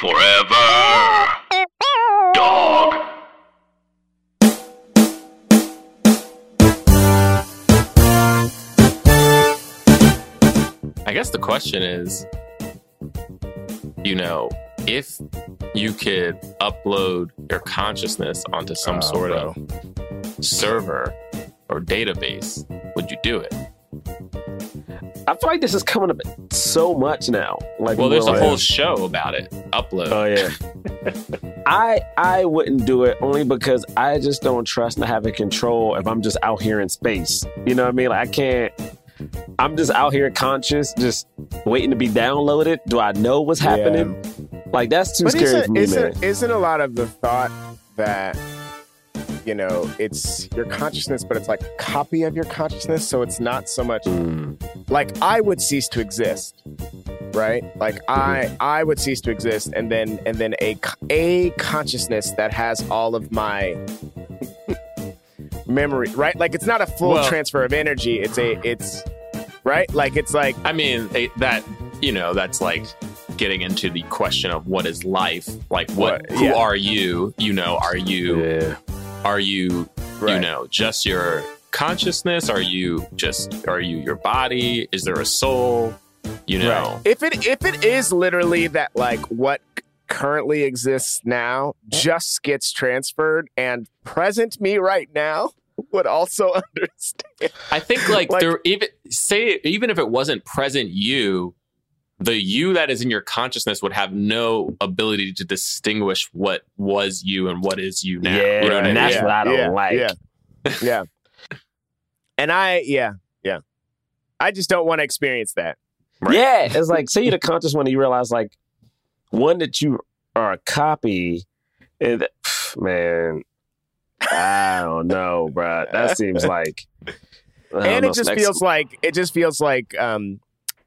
Forever. Dog. I guess the question is, you know, if you could upload your consciousness onto some Oh, sort bro. of server or database, would you do it? I feel like this is coming up so much now. Like, Well, there's a like- whole show about it. Upload. Oh yeah. I I wouldn't do it only because I just don't trust not having control if I'm just out here in space. You know what I mean? Like I can't. I'm just out here conscious, just waiting to be downloaded. Do I know what's happening? Like that's too But scary isn't, for me, isn't, man. isn't a lot of the thought that you know it's your consciousness, but it's like a copy of your consciousness, so it's not so much Mm. like I would cease to exist, right? Like I I would cease to exist, and then and then a a consciousness that has all of my memory, right? Like it's not a full Well- transfer of energy. It's a it's right. Like it's like I mean, it, that you know, that's like getting into the question of what is life? Like, what? What- Who yeah. are you? You know, are you Yeah. Are you you know just your consciousness? Are you just are you your body? Is there a soul? You know, Right. If it if it is literally that like what currently exists now just gets transferred and present me right now would also understand. I think like, Like- there even say even if it wasn't present you, the you that is in your consciousness would have no ability to distinguish what was you and what is you now. Yeah, you know what I and mean? that's Yeah, what I don't yeah, like. Yeah. Yeah. and I yeah, yeah. I just don't want to experience that. Right. Yeah, it's like say you're the conscious one, and you realize like one that you are a copy. And man, I don't know, bro. That seems like, and it just next- feels like it just feels like um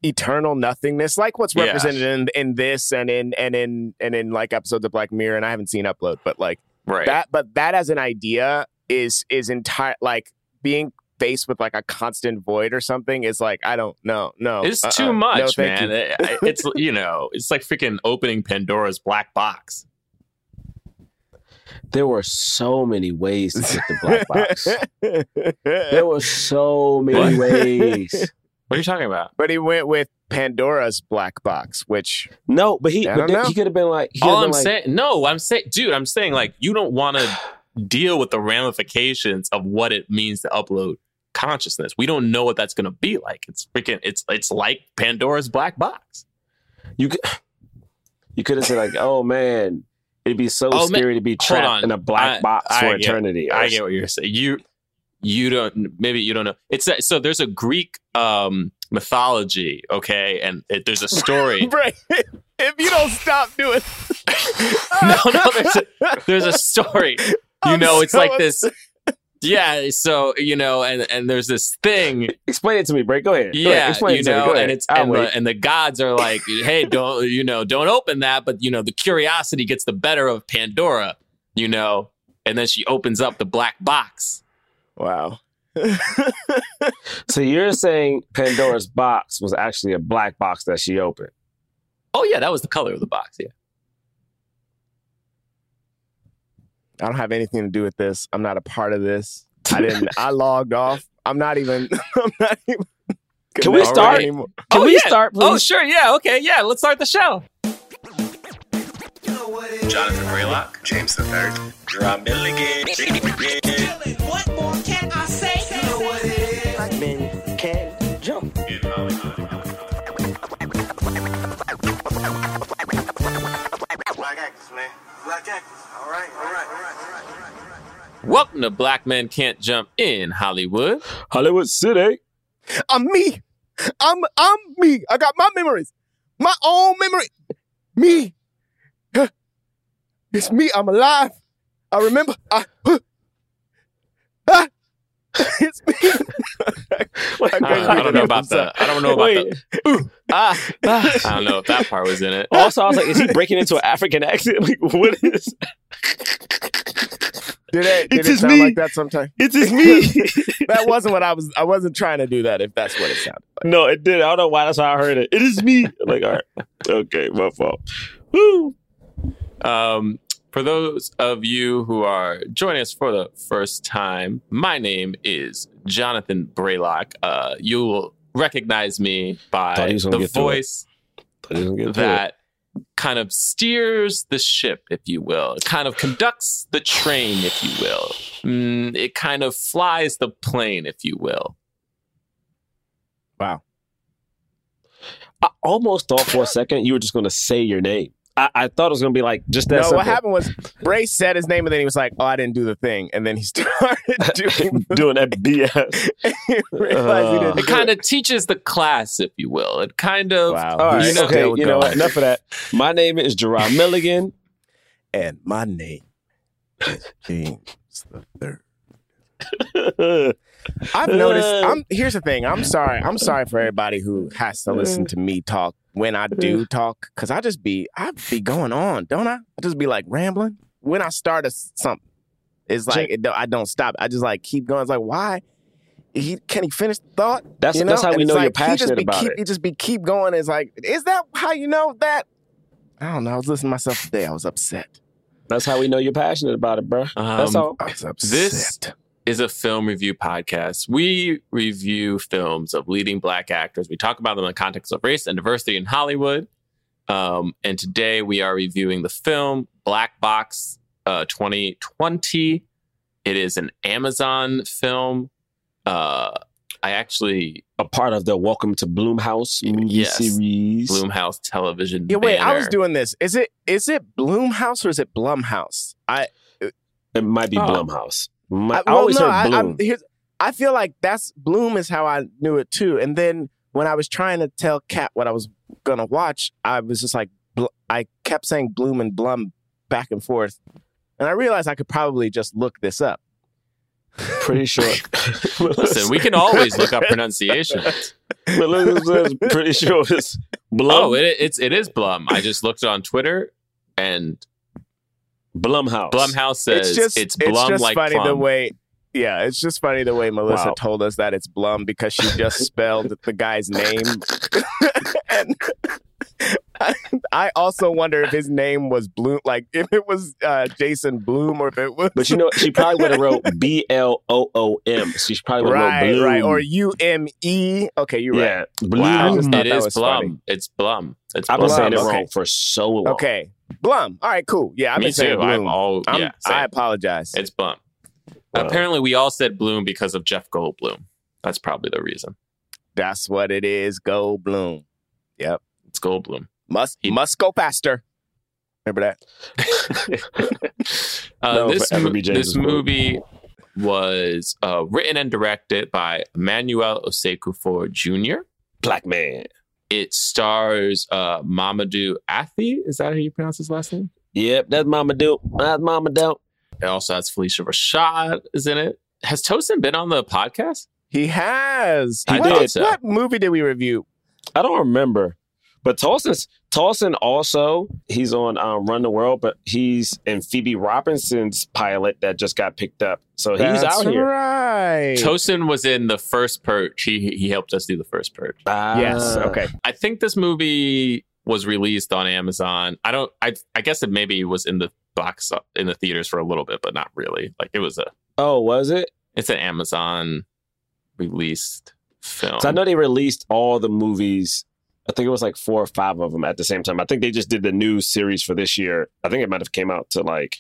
eternal nothingness like what's Yeah. represented in in this and in and in and in like episodes of black mirror and i haven't seen upload but like right. that but that as an idea is is entire like being faced with like a constant void or something is like i don't know no It's uh-uh. too much, thank man. you. It's you know, it's like freaking opening Pandora's black box. there were so many ways to get the black box. There were so many What? ways. What are you talking about? but he went with pandora's black box which No, but he, I but don't then know. he could have been like, he All been I'm like, saying, no, I'm saying, dude, I'm saying like you don't want to deal with the ramifications of what it means to upload consciousness. We don't know what that's going to be like. It's freaking, it's it's like Pandora's black box. you could, you could have said like, oh man, it'd be so Oh, man, scary to be trapped on. in a black I- box I for get- eternity. or I get what you're saying. You you don't maybe you don't know. It's a, so there's a Greek um mythology, okay, and it, there's a story. Right. if you don't stop doing no, no, there's a, there's a story. You I'm know, it's so like this. Yeah, so you know, and and there's this thing, Explain it to me, Bray. Go ahead. Go ahead. yeah, Explain you it to me. know, Go and ahead. it's I'll and the, and the gods are like, hey, don't you know, don't open that, but you know, the curiosity gets the better of Pandora, you know, and then she opens up the black box. Wow So you're saying Pandora's box was actually a black box that she opened? Oh yeah, that was the color of the box. Yeah. I don't have anything to do with this. I'm not a part of this. I didn't. I logged off. I'm not even. I'm not even. Can we start? anymore. Can Oh, we yeah. start, oh, please? Oh sure, yeah, okay, yeah. Let's start the show. Jonathan Braylock, James the Third, Gerard Milligan. What more actors, man. Black actors. All right, all right, all right, all right, all right. Welcome to Black Men Can't Jump in Hollywood. Hollywood City. I'm me. I'm I'm me. I got my memories, my own memory. Me. It's me. I'm alive. I remember. I. huh. Ah. It's me. Wait, I I, can't I don't know about that. the. I don't know about Wait. the. Ooh, ah, ah. I don't know if that part was in it. Also, I was like, is he breaking into an African accent? Like, what is? Did it? Did It's it just sound me. like that sometimes? It's just me. That wasn't what I was. I wasn't trying to do that. If that's what it sounded like. no, it did. I don't know why. That's how I heard it. It is me. I'm like, all right, okay, my fault. Woo. Um, for those of you who are joining us for the first time, my name is Jonathan Braylock. Uh, you will recognize me by he was gonna the get through it. voice Thought he was gonna get through it. that kind of steers the ship, if you will. It kind of conducts the train, if you will. Mm, it kind of flies the plane, if you will. Wow. I almost thought for a second you were just going to say your name. I, I thought it was going to be like just that. No, simple. what happened was Bray said his name and then he was like, "Oh, I didn't do the thing," and then he started doing. The, Doing that BS. he realized he didn't. It kind of teaches the class, if you will. It kind of Wow. All right, He's know- okay. You know what? Enough of that. My name is Gerard Milligan. And my name is James the Third. I've noticed. Uh. I'm here's the thing. I'm sorry. I'm sorry for everybody who has to listen mm. to me talk when I do mm. talk, because I just be I be going on, don't I? I just be like rambling when I start a something. It's like it, I don't stop. I just like keep going. It's like why? He can he finish the thought? That's You that's how And we it's know you're like, he just passionate be about keep, it. He just be keep going. It's like, is that how you know that? I don't know. I was listening to myself today. I was upset. That's how we know you're passionate about it, bro. That's Um, all. I was upset. This- is a film review podcast. We review films of leading black actors. We talk about them in the context of race and diversity in Hollywood. Um, and today we are reviewing the film Black Box uh, 2020. It is an Amazon film. Uh, I actually A part of the Welcome to Bloomhouse movie Yes. series. Bloomhouse Television. Yeah, wait. I was doing this. Is it is it Bloomhouse or is it Blumhouse? I, It might be Oh. Blumhouse. My- I, I, always no, heard Bloom. I, here's, I feel like that's Bloom is how I knew it too. And then when I was trying to tell Kat what I was gonna watch, I was just like, bl- I kept saying Bloom and Blum back and forth, and I realized I could probably just look this up. pretty sure. Listen, we can always look up pronunciations. Melissa's pretty sure it's oh, Blum. Oh, it, it's it is Blum. I just looked on Twitter, and Blumhouse. Blumhouse says it's just it's Blum just like funny plum. the way. Yeah, it's just funny the way Melissa Wow. told us that it's Blum because she just spelled the guy's name. and I, I also wonder if his name was Bloom, like if it was uh, Jason Bloom or if it was. But you know, she probably would have wrote B L O O M. So she probably would have right, wrote Bloom. right, or U M E. Okay, you're right. yeah, Bloom. I Wow, just thought it that is was Blum. funny. It's Blum. It's I've been Blum. saying it okay. wrong for so long. Okay, Blum. All right, cool. Yeah, I've Me been saying too. Bloom. I'm all I'm- yeah. I apologize. It's Blum. Wow. Apparently, we all said Bloom because of Jeff Goldblum. That's probably the reason. That's what it is. Goldblum. Yep. It's Goldblum. Must He- must go faster. Remember that? Uh, No, this mo- this movie was uh, written and directed by Emmanuel Osei-Kuffour Jr. Black man. It stars uh, Mamoudou Athie. Is that how you pronounce his last name? Yep, that's Mama Do. That's Mama Do. It also has Phylicia Rashad is in it. Has Tosin been on the podcast? He has. He what, did, so. what movie did we review? I don't remember. But Tosin's Tosin also he's on um, Run the World, but he's in Phoebe Robinson's pilot that just got picked up. So he's That's out here. Right. Tosin was in the first purge. He he helped us do the first purge. Ah. yes. Okay. I think this movie was released on Amazon. I don't. I I guess it maybe was in the box in the theaters for a little bit, but not really. Like it was a. Oh, was it? It's an Amazon released film. So I know they released all the movies. I think it was like four or five of them at the same time. I think they just did the new series for this year. I think it might have came out to like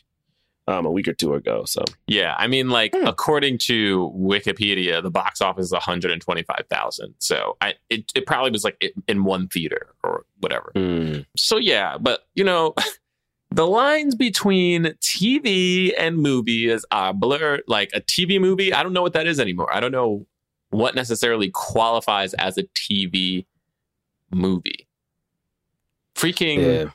um, a week or two ago. So Yeah, I mean, like Hmm. according to Wikipedia, the box office is one hundred and twenty-five thousand. So I, it, it probably was like in- one theater or whatever. So yeah, but you know, the lines between TV and movies are blurred. Like a TV movie, I don't know what that is anymore. I don't know what necessarily qualifies as a TV movie. Freaking.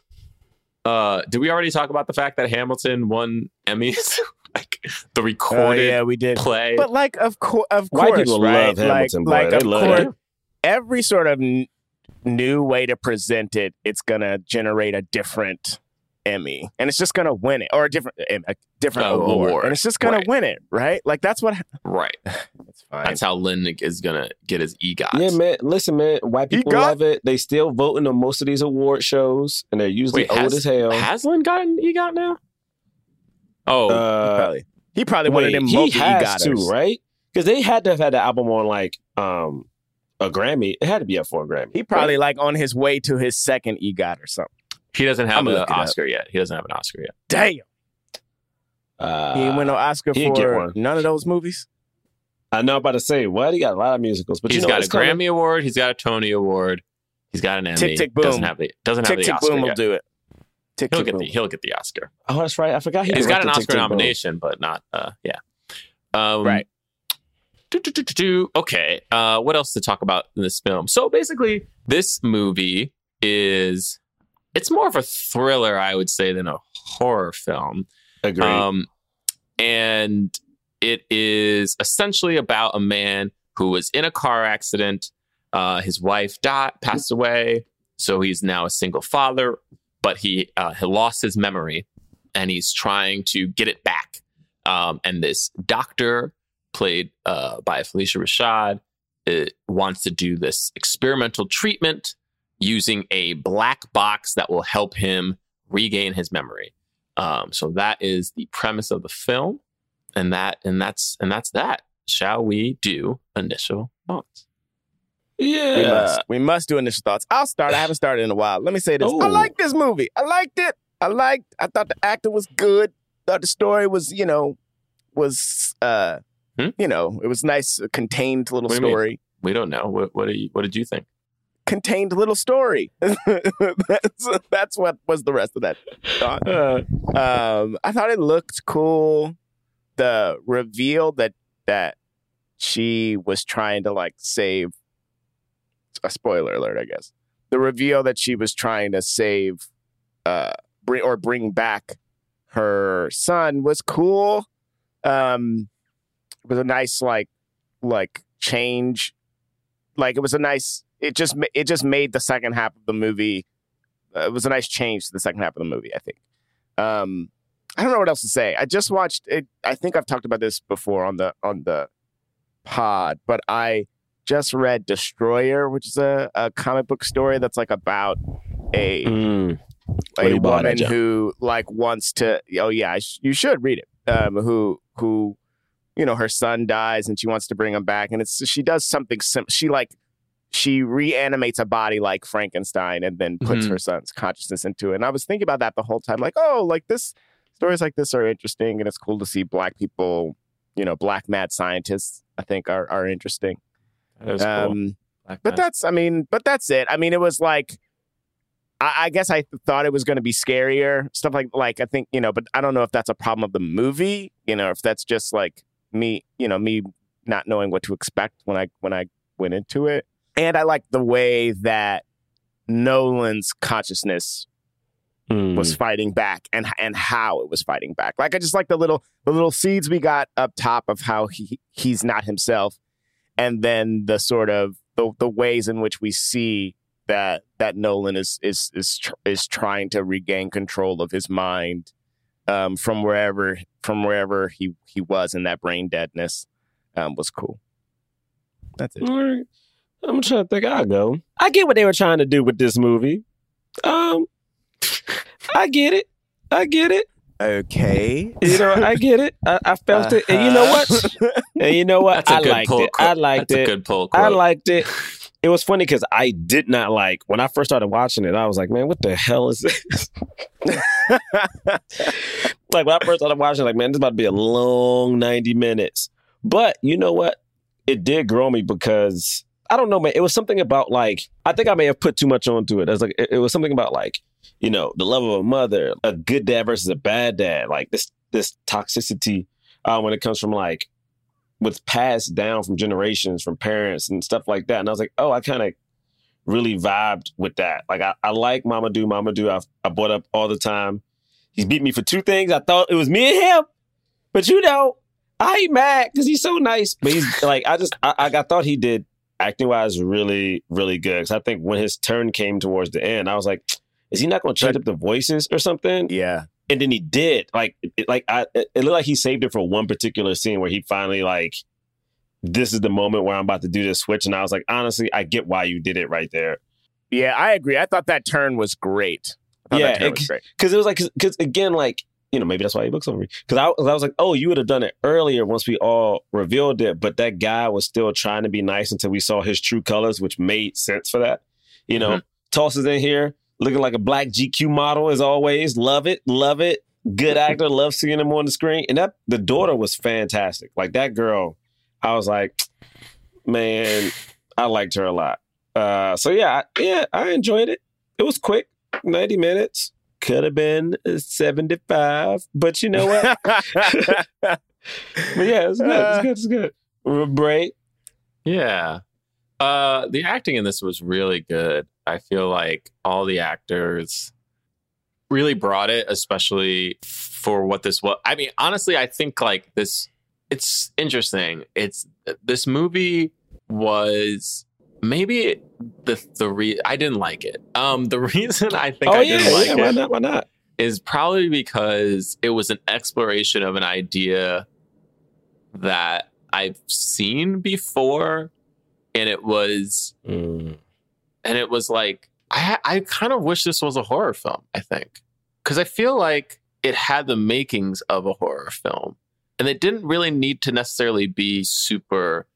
yeah, Uh, did we already talk about the fact that Hamilton won Emmys? like the recorded yeah, we did. play. But like, of course, of White course, people right? love Hamilton, boy. like, They like, of love course, it. every sort of n- new way to present it, it's gonna generate a different Emmy, and it's just gonna win it, or a different a different Oh, award, award. and it's just gonna Right. win it, right? Like that's what. Right. That's fine. That's how Lin is gonna get his EGOT. Yeah, man. Listen, man. White people got- love it. They still voting on most of these award shows, and they're usually Wait, old has, as hell. has Lin gotten EGOT now? Oh, Uh, probably. He probably wanted wait, them he has to, egotters. right? Because they had to have had the album on like um a Grammy. It had to be up for a Grammy. He probably like on his way to his second EGOT or something. He doesn't have an looking up. Oscar yet. He doesn't have an Oscar yet. Damn, Uh, he ain't win no Oscar for one. none of those movies. I know I'm about to say what he got a lot of musicals, but He's you know got a what's coming? Grammy award. He's got a Tony award. He's got an Emmy. Tick, tick, boom. Doesn't have the doesn't have Tick the Tick Oscar Boom will do it. Tick He'll Tick get Boom. the he'll get the Oscar. Oh, that's right. I forgot he He's got an directed Oscar Tick, Tick, Boom. nomination, but not uh yeah. Um, Right. do, do, do, do, do. Okay. Uh, what else to talk about in this film? So basically, this movie is it's more of a thriller, I would say, than a horror film. Agreed. Um, and it is essentially about a man who was in a car accident. Uh, his wife died, passed away, so he's now a single father. But he uh, he lost his memory, and he's trying to get it back. Um, and this doctor, played uh, by Phylicia Rashad, uh, wants to do this experimental treatment using a black box that will help him regain his memory. Um, so that is the premise of the film, and that and that's and that's that. Shall we do initial thoughts? We yeah. must. We must do initial thoughts. I'll start. I haven't started in a while. Let me say this. I like this movie. I liked it. I liked. I thought the acting was good. Thought the story was, you know, was uh, Hmm? you know, it was nice, contained little What do mean? story. We don't know. What what, do you, what did you think? Contained little story. that's that's what was the rest of that thought. Uh, Um, I thought it looked cool. The reveal that that she was trying to like save a spoiler alert, I guess. The reveal that she was trying to save uh bring or bring back her son was cool. Um it was a nice like like change. Like it was a nice it just it just made the second half of the movie uh, it was a nice change to the second half of the movie, I think. Um, I don't know what else to say. I just watched it. I think I've talked about this before on the on the pod, but I just read Destroyer, which is a, a comic book story that's like about a mm, a you buy that, woman who like wants to. Oh yeah, I sh- you should read it. Um, who who, you know, her son dies and she wants to bring him back, and it's she does something. Sim- she like she reanimates a body like Frankenstein and then puts Mhm. her son's consciousness into it. And I was thinking about that the whole time, like, oh, like this stories like this are interesting, and it's cool to see black people, you know, black mad scientists. I think are are interesting. That was cool. Um, but that's, I mean, but that's it. I mean, it was like, I, I guess I thought it was going to be scarier stuff like, like I think you know, but I don't know if that's a problem of the movie, you know, if that's just like me, you know, me not knowing what to expect when I when I went into it. And I like the way that Nolan's consciousness mm. was fighting back and and how it was fighting back. Like I just like the little the little seeds we got up top of how he he's not himself, and then the sort of the the ways in which we see that that Nolan is is is tr- is trying to regain control of his mind um, from wherever from wherever he he was in that brain deadness um, was cool. That's it. All right. I'm trying to think. I'll go. I get what they were trying to do with this movie. Um, I get it. I get it. Okay. You know, I get it. I, I felt it, and you know what? And you know what? That's a I good liked pull it. quote. I liked That's it. a good pull. I liked it. It was funny because I did not like when I first started watching it. I was like, "Man, what the hell is this?" like when I first started watching, like, "Man, this is about to be a long ninety minutes." But you know what? It did grow me because I don't know, man. It was something about like I think I may have put too much onto it. Was like it, it was something about like you know the love of a mother, a good dad versus a bad dad, like this this toxicity uh, when it comes from like what's passed down from generations from parents and stuff like that. And I was like, oh, I kind of really vibed with that. Like I, I like Mama Do, Mama Do. I, I brought up all the time. He's beat me for two things. I thought it was me and him, but you know, I ain't mad because he's so nice. But he's like, I just, I, I thought he did acting wise really, really good. Because I think when his turn came towards the end, I was like, is he not going to change up the voices or something? Yeah. And then he did. Like, it, like I, it looked like he saved it for one particular scene where he finally like, this is the moment where I'm about to do this switch. And I was like, honestly, I get why you did it right there. Yeah, I agree. I thought that turn was great. I Yeah, that turn it- Because it was like, because again, like, you know, maybe that's why he looks over me. Because I, 'cause I was like, oh, you would have done it earlier once we all revealed it. But that guy was still trying to be nice until we saw his true colors, which made sense for that. You know, Tosin's in here looking like a black GQ model as always. Love it, love it. Good actor, love seeing him on the screen. And that the daughter was fantastic. Like that girl, I was like, man, I liked her a lot. Uh, so yeah, I- yeah, I enjoyed it. It was quick, ninety minutes. Could have been seventy-five, but you know what? but yeah, it's good. It's good. It's good. Bray, Yeah. Uh the acting in this was really good. I feel like all the actors really brought it, especially for what this was. I mean, honestly, I think like this it's interesting. It's this movie was maybe the the re I didn't like it. Um the reason I think oh I yeah, didn't like yeah. it Why not? Why not? is probably because it was an exploration of an idea that I've seen before, and it was Mm. and it was like I I kind of wish this was a horror film. I think because I feel like it had the makings of a horror film, and it didn't really need to necessarily be super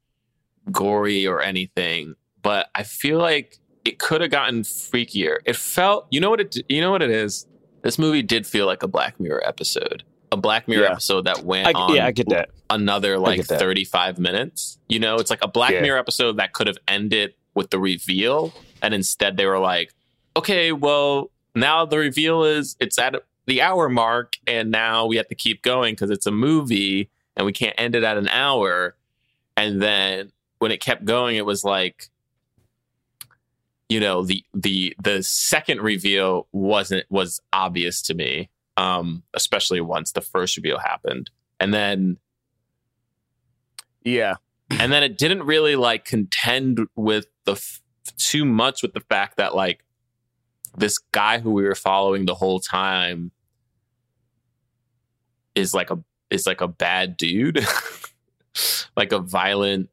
gory or anything. But I feel like it could have gotten freakier. It felt, you know what it, you know what it is. This movie did feel like a Black Mirror episode, a Black Mirror Yeah. episode that went I, on yeah, I get that. another like. 35 minutes. You know, it's like a Black Yeah. Mirror episode that could have ended with the reveal. And instead they were like, okay, well, now the reveal is it's at the hour mark. And now we have to keep going because it's a movie and we can't end it at an hour. And then when it kept going, it was like, you know, the the the second reveal wasn't was obvious to me. Um, especially once the first reveal happened. And then Yeah. and then it didn't really like contend with the f- too much with the fact that like this guy who we were following the whole time is like a is like a bad dude like a violent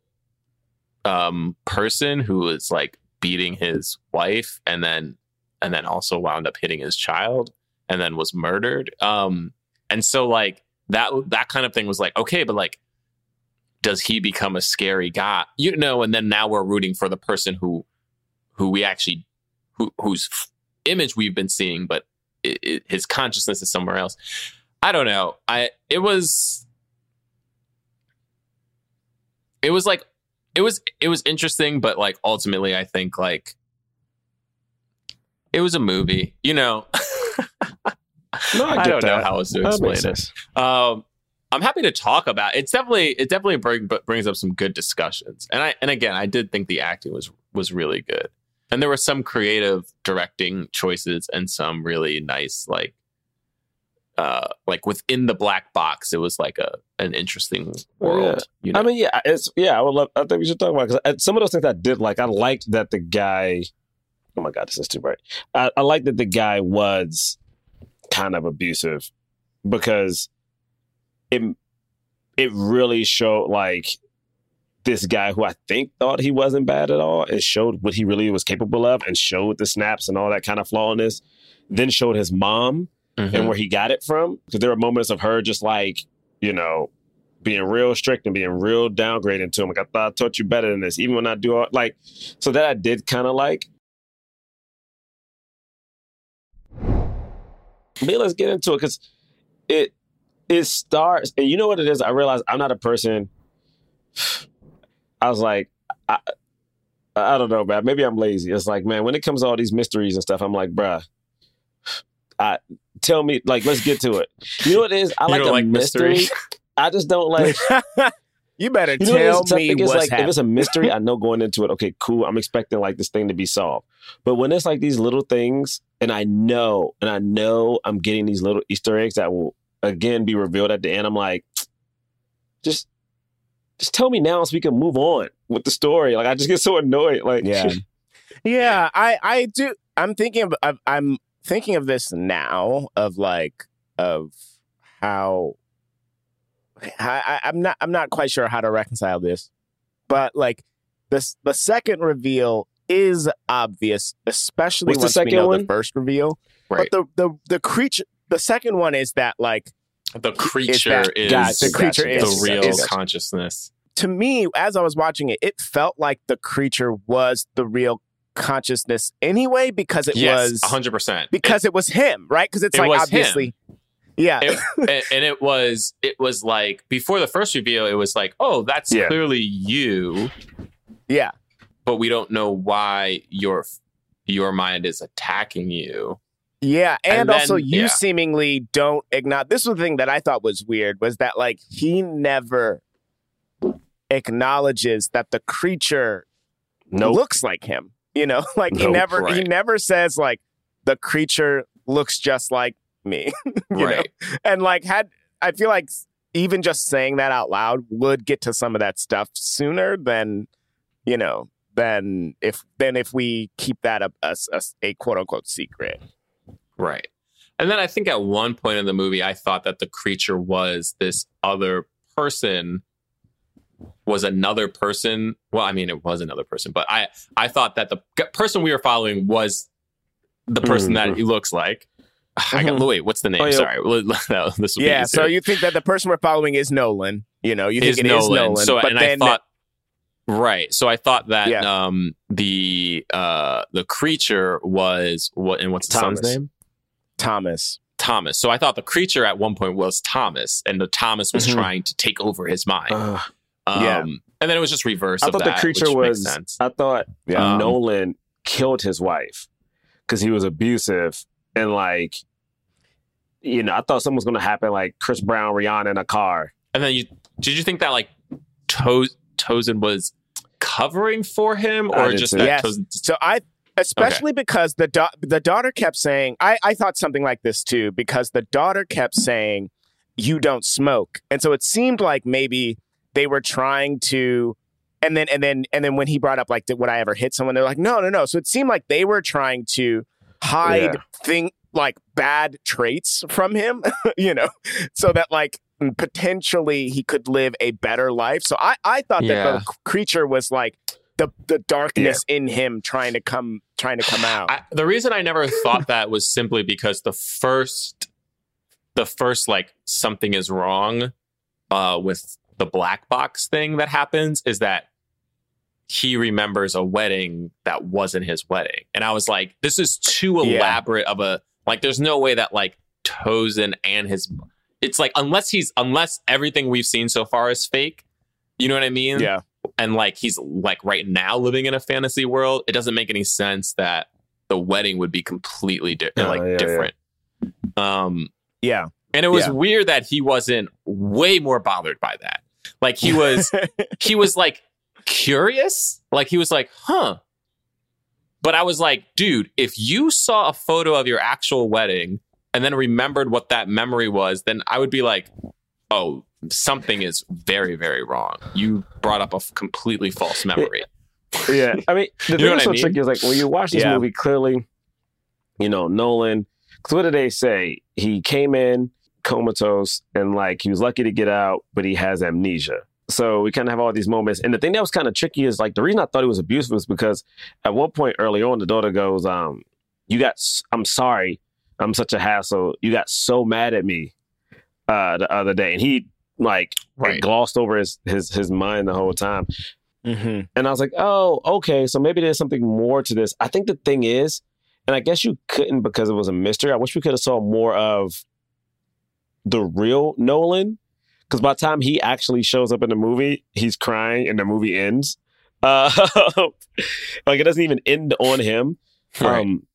um person who is like beating his wife and then and then also wound up hitting his child and then was murdered. Um and so like that that kind of thing was like okay but like does he become a scary guy? You know and then now we're rooting for the person who who we actually who whose image we've been seeing but i i his consciousness is somewhere else. I don't know. I it was it was like it was it was interesting but like ultimately i think like it was a movie you know No, I I, don't know how else to explain it um, I'm happy to talk about. It's definitely it definitely bring, brings up some good discussions. And I and again, I did think the acting was was really good, and there were some creative directing choices and some really nice like uh like within the black box. It was like a an interesting world. You know? I mean, yeah, it's yeah. I would love. I think we should talk about because some of those things I did like. I liked that the guy. Oh my god, this is too bright. I, I like that the guy was kind of abusive because it it really showed like this guy who I think thought he wasn't bad at all and showed what he really was capable of and showed the snaps and all that kind of flawness. Then showed his mom Mhm. and where he got it from. Because there were moments of her just like, you know, being real strict and being real downgrading to him. Like, I thought I taught you better than this, even when I do all like, so that I did kind of like. But let's get into it because it it starts, and you know what it is. I realize I'm not a person. I was like, I, I don't know, man. Maybe I'm lazy. It's like, man, when it comes to all these mysteries and stuff, I'm like, bruh, I tell me, like, let's get to it. You know what it is? I You like don't a like mystery. mystery? I just don't like. you better You know what it is? tell Tough me what's like, if it's a mystery, I know going into it, okay, cool. I'm expecting like this thing to be solved. But when it's like these little things, and I know, and I know I'm getting these little Easter eggs that will again be revealed at the end, I'm like, just just tell me now so we can move on with the story. Like I just get so annoyed. Like Yeah. yeah, I I do. I'm thinking of, of I'm thinking of this now, of like of how I, I, I'm not I'm not quite sure how to reconcile this, but like this the second reveal is obvious, especially What's the once we second know the first reveal. Right. But the the the creature the second one is that like the creature that- is the creature is the real is- consciousness. to me, as I was watching it, it felt like the creature was the real consciousness anyway, because it yes, was hundred percent. because it, was him, right? Because it's It like was obviously, yeah, it, and, and it was it was like before the first reveal it was like oh that's Yeah. clearly you yeah, but we don't know why your your mind is attacking you yeah, and, And then- also you yeah. seemingly don't acknowledge. This was the thing that I thought was weird was that like he never acknowledges that the creature Nope. looks like him. You know, like he never he never says like the creature looks just like me. you know? right and like had I feel like even just saying that out loud would get to some of that stuff sooner than you know than if than if we keep that a, a, a, a quote unquote secret. right and then i think at one point in the movie i thought that the creature was this other person was another person well i mean it was another person but i i thought that the person we were following was the person that he looks like I got Mhm. wait. What's the name? Oh, yeah. Sorry, No, this will be Yeah, so you think that the person we're following is Nolan? You know, you think is it is Nolan. Nolan. So but and then I thought right. So I thought that Yeah. um the uh the creature was what and what's the son's Thomas. name? Thomas. Thomas. So I thought the creature at one point was Thomas, and the Thomas was Mhm. trying to take over his mind. Um, yeah. and then it was just reverse. I of thought that, the creature was. sense. I thought Yeah. Um, Nolan killed his wife because he was abusive and like, you know, I thought something was going to happen, like Chris Brown, Rihanna in a car. And then you did you think that like to- Tosin was covering for him, or just that Yes. Tosin? So I, especially because the da- the daughter kept saying, I I thought something like this too because the daughter kept saying, "You don't smoke," and so it seemed like maybe they were trying to. And then, and then, and then, when he brought up like, did, would I ever hit someone? They're like, no, no, no. So it seemed like they were trying to hide Yeah. thing like bad traits from him, you know, so that like potentially he could live a better life. So I, I thought Yeah. that the creature was like the the darkness in him trying to come trying to come out. I, the reason I never thought that was simply because the first, the first like something is wrong, uh, with the black box thing that happens is that he remembers a wedding that wasn't his wedding, and I was like, this is too Yeah. elaborate of a like. There's no way that like Tosin and his, it's like unless he's unless everything we've seen so far is fake. You know what I mean? yeah, and like he's like right now living in a fantasy world, it doesn't make any sense that the wedding would be completely di- Oh, like yeah, yeah. different. Um, yeah, and it was Yeah. weird that he wasn't way more bothered by that. Like he was, he was like curious. Like he was like, huh. But I was like, dude, if you saw a photo of your actual wedding and then remembered what that memory was, then I would be like, oh, something is very, very wrong. You brought up a f- completely false memory. Yeah, I mean, the thing that's I mean? tricky is like when you watch this Yeah. movie, clearly, you know, Nolan. Because what did they say? He came in comatose and like he was lucky to get out, but he has amnesia. So we kind of have all these moments. And the thing that was kind of tricky is like the reason I thought he was abusive was because at one point early on, the daughter goes, um, "You got, I'm sorry, I'm such a hassle. You got so mad at me uh, the other day," and he like Right. glossed over his his his mind the whole time. mm-hmm. And I was like, oh, okay. So maybe there's something more to this. I think the thing is, and I guess you couldn't because it was a mystery. I wish we could have saw more of the real Nolan. Because by the time he actually shows up in the movie, he's crying and the movie ends. Uh, like it doesn't even end on him. Right. Um,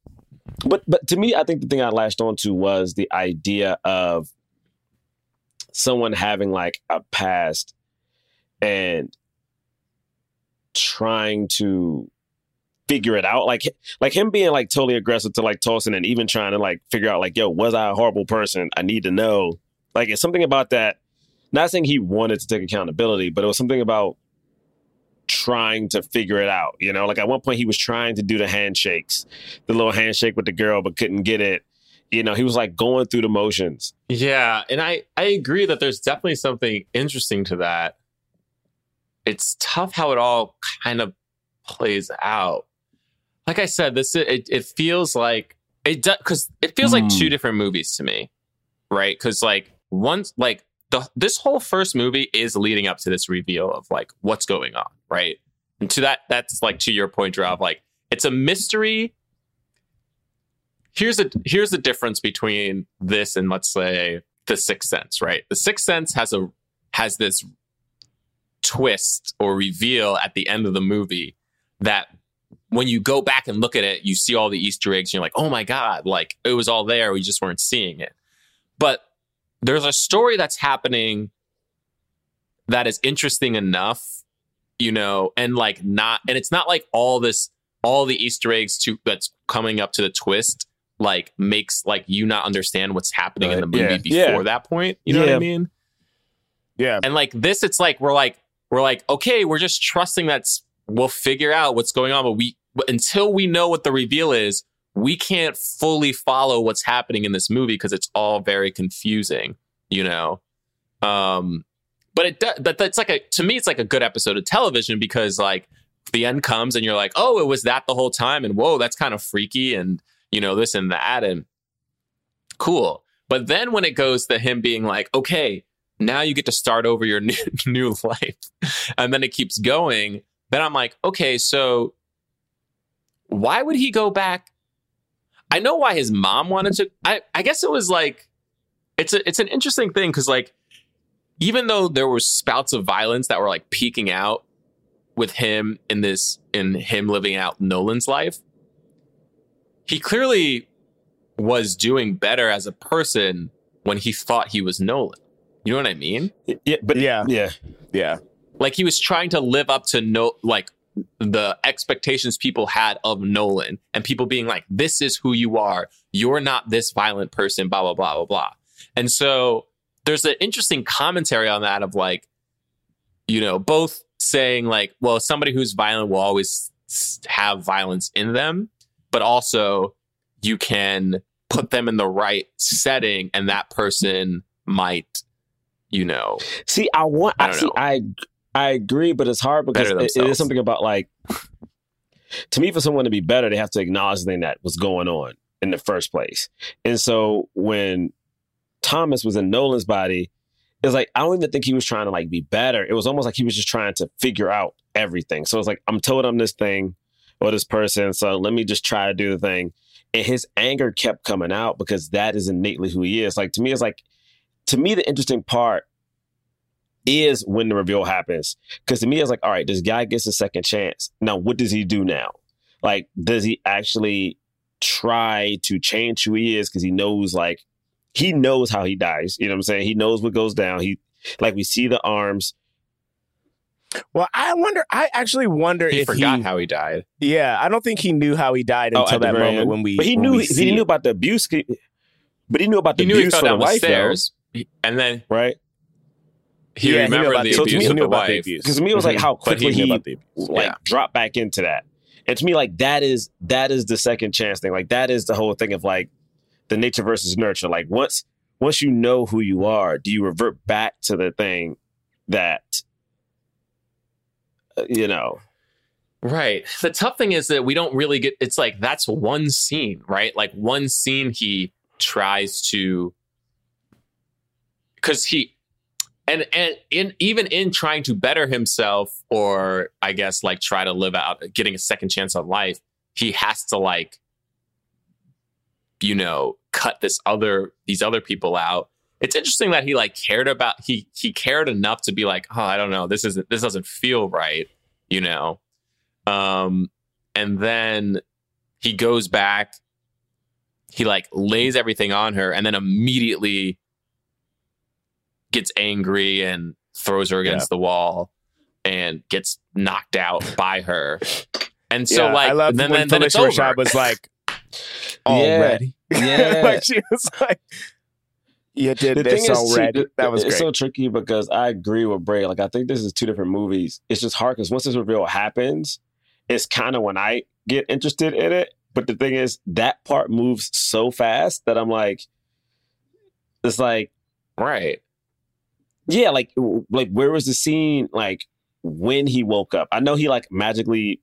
but but to me, I think the thing I latched onto was the idea of someone having like a past and trying to figure it out. Like like him being like totally aggressive to like Tosin and even trying to like figure out like, yo, was I a horrible person? I need to know. Like it's something about that. Not saying he wanted to take accountability, but it was something about trying to figure it out. You know, like at one point he was trying to do the handshakes, the little handshake with the girl, but couldn't get it. You know, he was like going through the motions. Yeah, and I I agree that there's definitely something interesting to that. It's tough how it all kind of plays out. Like I said, this it it feels like it does because it feels like Hmm. two different movies to me, right? Because like once like the this whole first movie is leading up to this reveal of like what's going on, right? And to that, that's like to your point, Rob. Like it's a mystery here's a here's the difference between this and let's say the sixth sense right the sixth sense has a has this twist or reveal at the end of the movie that when you go back and look at it you see all the easter eggs and you're like oh my god like it was all there we just weren't seeing it but there's a story that's happening that is interesting enough you know and like not and it's not like all this all the easter eggs to that's coming up to the twist like makes like you not understand what's happening in the movie Yeah. before Yeah. that point you know what i mean Yeah. and like this it's like we're like we're like okay we're just trusting that s- we'll figure out what's going on but we but until we know what the reveal is we can't fully follow what's happening in this movie because it's all very confusing you know? Um but it that that's like a to me it's like a good episode of television because like the end comes and you're like oh it was that the whole time and whoa that's kind of freaky and you know this and that and cool. But then when it goes to him being like okay now you get to start over your new, new life and then it keeps going then i'm like okay so why would he go back i know why his mom wanted to i, I guess it was like it's a, it's an interesting thing because like even though there were spouts of violence that were like peeking out with him in this in him living out nolan's life he clearly was doing better as a person when he thought he was nolan you know what i mean Yeah, but Yeah. yeah, Yeah. like he was trying to live up to no like the expectations people had of Nolan and people being like, this is who you are. You're not this violent person, blah, blah, blah, blah, blah. And so there's an interesting commentary on that of like, you know, both saying like, well, somebody who's violent will always have violence in them, but also you can put them in the right setting and that person might, you know, See, I want. I I, see. know. I I agree, but it's hard because it- it is something about like. To me, for someone to be better, they have to acknowledge the thing that was going on in the first place. And so when Thomas was in Nolan's body, it's like I don't even think he was trying to like be better. It was almost like he was just trying to figure out everything. So it's like I'm told I'm this thing or this person, so let me just try to do the thing. And his anger kept coming out because that is innately who he is. Like to me, it's like to me the interesting part is when the reveal happens. Because to me, it's like, all right, this guy gets a second chance. Now, what does he do now? Like, does he actually try to change who he is? Because he knows, like, he knows how he dies. You know what I'm saying? He knows what goes down. He, like, we see the arms. Well, I wonder. I actually wonder if he if forgot he. how he died. yeah, I don't think he knew how he died Oh, until at the that moment end. when we. But he knew he, he knew about the abuse. But he knew about the He knew he abuse fell for the down the wife, though, stairs, He- and then right? He Yeah, he remembered about the So to abuse me, he the about the abuse. Because to me, it was like Mhm. how quickly he he about the abuse. like Yeah. drop back into that. And to me, like that is that is the second chance thing. Like that is the whole thing of like the nature versus nurture. Like once once you know who you are, do you revert back to the thing that uh, you know? Right. The tough thing is that we don't really get it's like that's one scene, right? Like one scene he tries to cuz he and and in even in trying to better himself or I guess like try to live out getting a second chance on life, he has to like you know, cut this other these other people out. It's interesting that he like cared about he he cared enough to be like, "Oh, I don't know. This isn't this doesn't feel right." You know. Um, and then he goes back, he like lays everything on her, and then immediately gets angry and throws her against the wall and gets knocked out by her. And so, Yeah, like, I love then, when then, then it's Phylicia over. Rashad was like, already. Yeah. like she was like, You did The this thing is, too, already. that was it's great. so tricky because I agree with Bray. Like I think this is two different movies. It's just hard because once this reveal happens, it's kind of when I get interested in it. But the thing is, that part moves so fast that I'm like, it's like, Right. Yeah, like like where was the scene like when he woke up? I know he like magically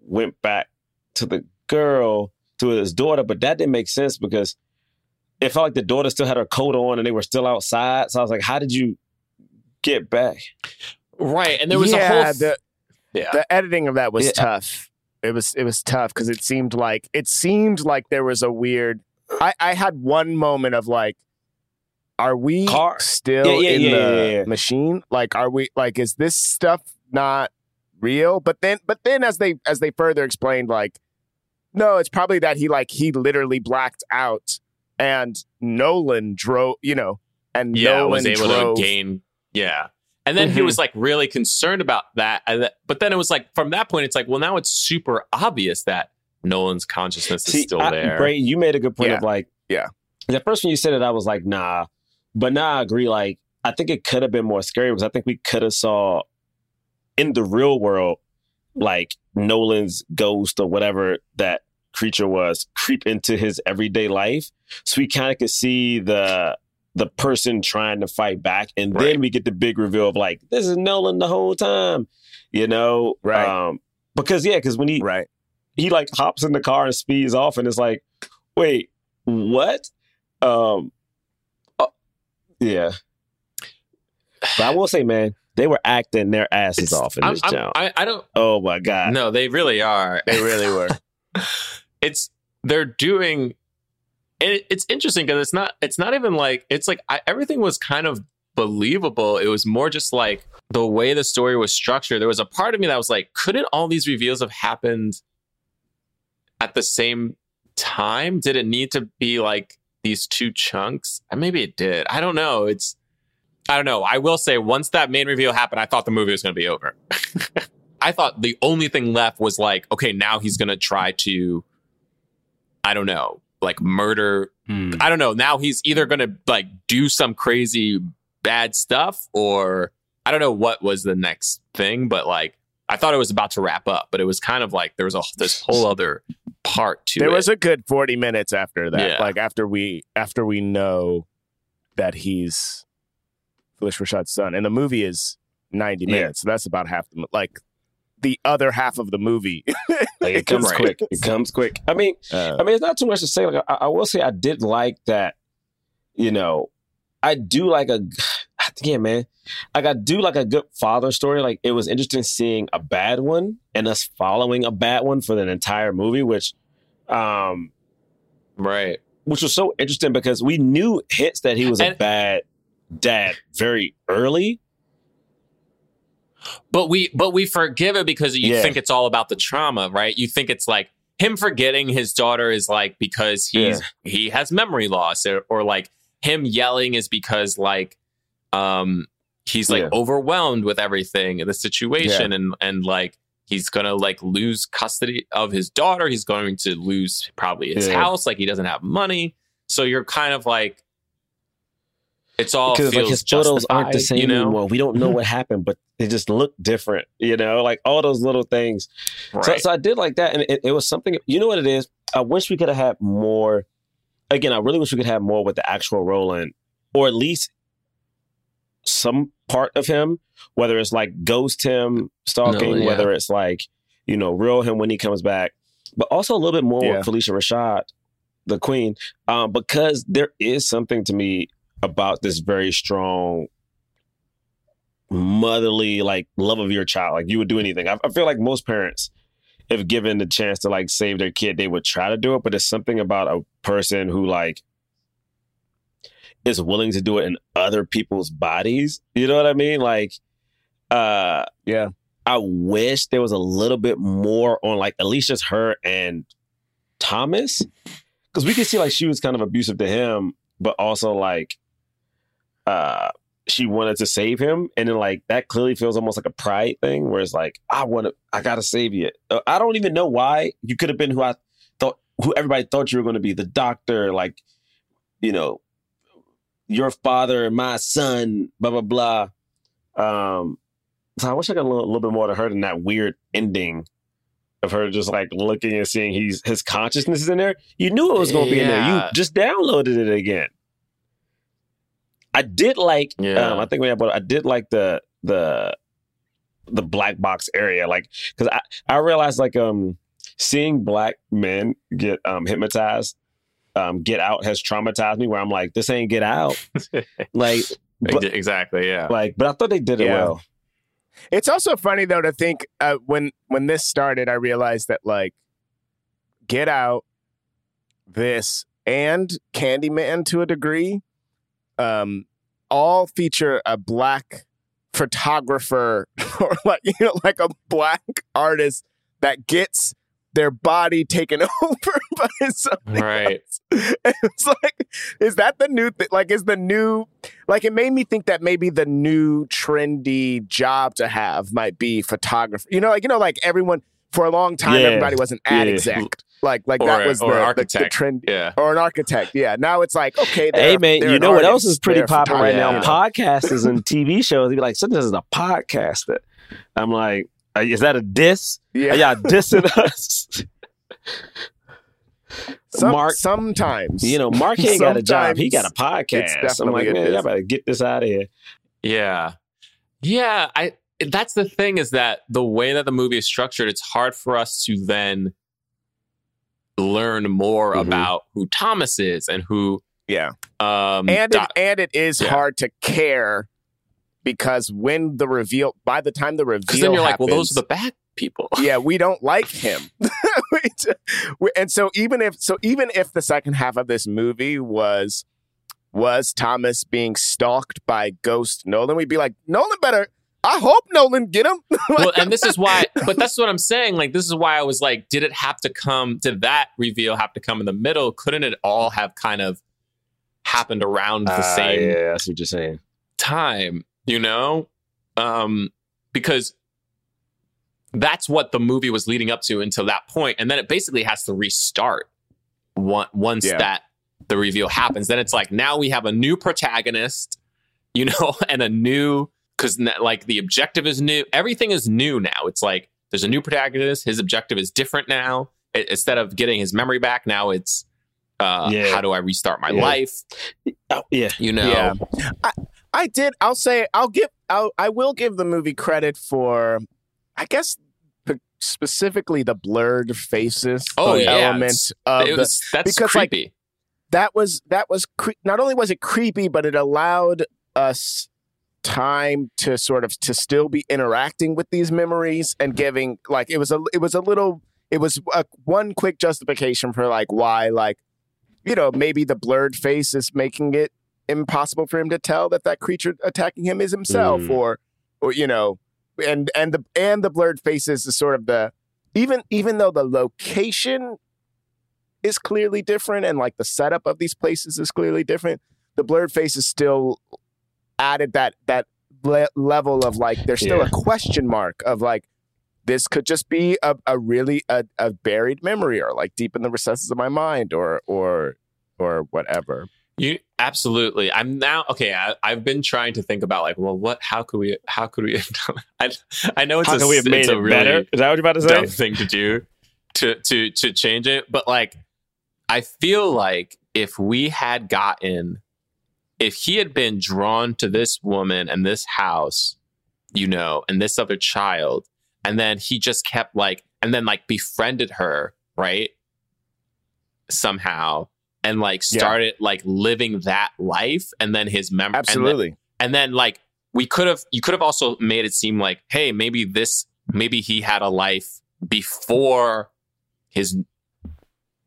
went back to the girl to his daughter, but that didn't make sense because it felt like the daughter still had her coat on and they were still outside. So I was like, how did you get back? Right. And there was yeah, a whole. the, yeah. the editing of that was Yeah. tough. It was it was tough because it seemed like it seemed like there was a weird. I I had one moment of like, are we Car- still Yeah, yeah, in yeah, the yeah, yeah. machine? Like, are we like is this stuff not real? But then but then as they as they further explained, like, no, it's probably that he like he literally blacked out and Nolan drove, you know, and yeah, Nolan was able drove. to gain. Yeah. And then he Mhm. was like really concerned about that. But then it was like, from that point, it's like, well, now it's super obvious that Nolan's consciousness is still I- there. Bray, you made a good point Yeah. of like, Yeah. At first, when you said it, I was like, nah. But now I agree. Like, I think it could have been more scary because I think we could have saw in the real world, like Nolan's ghost or whatever that creature was creep into his everyday life. So we kind of could see the the person trying to fight back, and Right. then we get the big reveal of like, this is Nolan the whole time, you know? Right. Um, because yeah, because when he right. he like hops in the car and speeds off and it's like wait what um yeah but i will say man they were acting their asses It's- off in I'm- this I'm- town I, I don't. oh my god No, they really are. They really were. it's they're doing and it, it's interesting because it's not it's not even like it's like I, everything was kind of believable it was more just like the way the story was structured there was a part of me that was like couldn't all these reveals have happened at the same time did it need to be like these two chunks and maybe it did i don't know it's i don't know i will say once that main reveal happened i thought the movie was going to be over I thought the only thing left was like, okay, now he's gonna try to, I don't know, like murder. Hmm. I don't know. Now he's either gonna like do some crazy bad stuff, or I don't know what was the next thing. But like, I thought it was about to wrap up, but it was kind of like there was a this whole other part to there it. was a good 40 minutes after that Yeah. like after we after we know that he's Phylicia Rashad's son and the movie is 90 Yeah. minutes so that's about half the like the other half of the movie like, it comes Right. quick it comes quick i mean Uh, I mean, it's not too much to say. Like, I, I will say, I did like that. You know, I do like a, yeah, man. Like, I do like a good father story. Like, it was interesting seeing a bad one and us following a bad one for the entire movie, which, um, right. which was so interesting because we knew hints that he was a bad dad very early. But we but we forgive it because you Yeah. think it's all about the trauma, right? You think it's like him forgetting his daughter is like because he's he has memory loss or, or like him yelling is because like um he's like Yeah. overwhelmed with everything the situation and and like he's gonna like lose custody of his daughter he's going to lose probably his Yeah. house like he doesn't have money so you're kind of like it's all because like his photos aren't the same you know anymore. We don't know what happened, but they just look different. You know, like all those little things. So, so I did like that, and it, it was something. You know what it is? I wish we could have had more. Again, I really wish we could have more with the actual Roland, or at least some part of him, whether it's like ghost him stalking, No, yeah. whether it's like you know real him when he comes back, but also a little bit more Yeah. with Phylicia Rashad, the queen, um, because there is something to me about this very strong motherly like love of your child like you would do anything I, I feel like most parents if given the chance to like save their kid they would try to do it but there's something about a person who like is willing to do it in other people's bodies. You know what i mean? Like uh yeah. I wish there was a little bit more on like at least just her and thomas. Because we could see like she was kind of abusive to him but also like uh she wanted to save him. And then like that clearly feels almost like a pride thing where it's like i want to i gotta save you. Uh, i don't even know why. You could have been who i thought who everybody thought you were going to be the doctor like you know your father and my son, blah blah blah. Um, so I wish I got a little, little bit more to her than that weird ending of her just like looking and seeing he's his consciousness is in there. You knew it was going to be in there. You just downloaded it again. I did like. Yeah. Um, I think we have. But I did like the the the black box area, like because I I realized like um seeing black men get um hypnotized. Um, get out has traumatized me. Where I'm like, this ain't get out. like, but, exactly. Yeah. like, but I thought they did it Yeah. well. It's also funny though to think uh, when when this started, I realized that like Get Out, this, and Candyman to a degree, um, all feature a black photographer or like you know like a black artist that gets their body taken over by something Right. it's like, is that the new thing? Like, is the new, like, it made me think that maybe the new trendy job to have might be photographer. You know, like, you know, like everyone for a long time, Yeah. everybody was an ad Yeah. exec. Like, like Or that a- was or the, the, the trend. Yeah. Or an architect. Yeah. Now it's like, okay, they're, Hey man, you know what else is pretty popular right now? photographer, you know? Podcasters and TV shows. They be like, so this is a podcaster. I'm like, is that a diss? Yeah. Are y'all dissing us? Some- Mark- sometimes. you know, Mark ain't got a job. He got a podcast. it's I'm like, definitely a man, y'all better get this out of here. Yeah. Yeah. I that's the thing is that the way that the movie is structured, it's hard for us to then learn more Mhm. about who Thomas is and who yeah. um and Do- it, and it is Yeah. hard to care because when the reveal by the time the reveal then you're like, well, those are the bad people. yeah we don't like him We t- we- and so even if so even if the second half of this movie was was thomas being stalked by ghost nolan we'd be like nolan better i hope nolan get him well, and this is why, but that's what I'm saying. Like, this is why I was like, did it have to come, did that reveal have to come in the middle? Couldn't it all have kind of happened around the Ah, same yeah, that's what you're saying. time, you know? Um, because that's what the movie was leading up to until that point, And then it basically has to restart once Yeah. that the reveal happens. Then it's like, now we have a new protagonist, you know, and a new, because like the objective is new. Everything is new now. It's like there's a new protagonist. His objective is different now. I- instead of getting his memory back, now it's, uh, Yeah. how do I restart my Yeah. life? Oh, yeah. You know? Yeah. I, I did. I'll say. I'll give. I'll, I will give the movie credit for. I guess p- specifically the blurred faces. Oh, the yeah, element of it the, was, that's because, like, creepy. that was that was cre- not only was it creepy, but it allowed us time to sort of to still be interacting with these memories and giving like it was a it was a little it was a, one quick justification for like why like you know maybe the blurred face is making it impossible for him to tell that that creature attacking him is himself Mm. or or you know and and the and the blurred faces is sort of the even even though the location is clearly different and like the setup of these places is clearly different the blurred faces still added that that le- level of like there's still Yeah. a question mark of like this could just be a, a really a, a buried memory or like deep in the recesses of my mind or or or whatever You absolutely. I'm now okay. I, I've been trying to think about like, well, what? How could we? How could we? I I know it's How a, we have made it really better? Is that what you're about to say? dumb thing to do to to to change it, but like, I feel like if we had gotten, if he had been drawn to this woman and this house, you know, and this other child, and then he just kept like, and then like befriended her, right? Somehow. And like Yeah. started like living that life, and then his memory, absolutely and then like we could have you could have also made it seem like hey maybe this maybe he had a life before his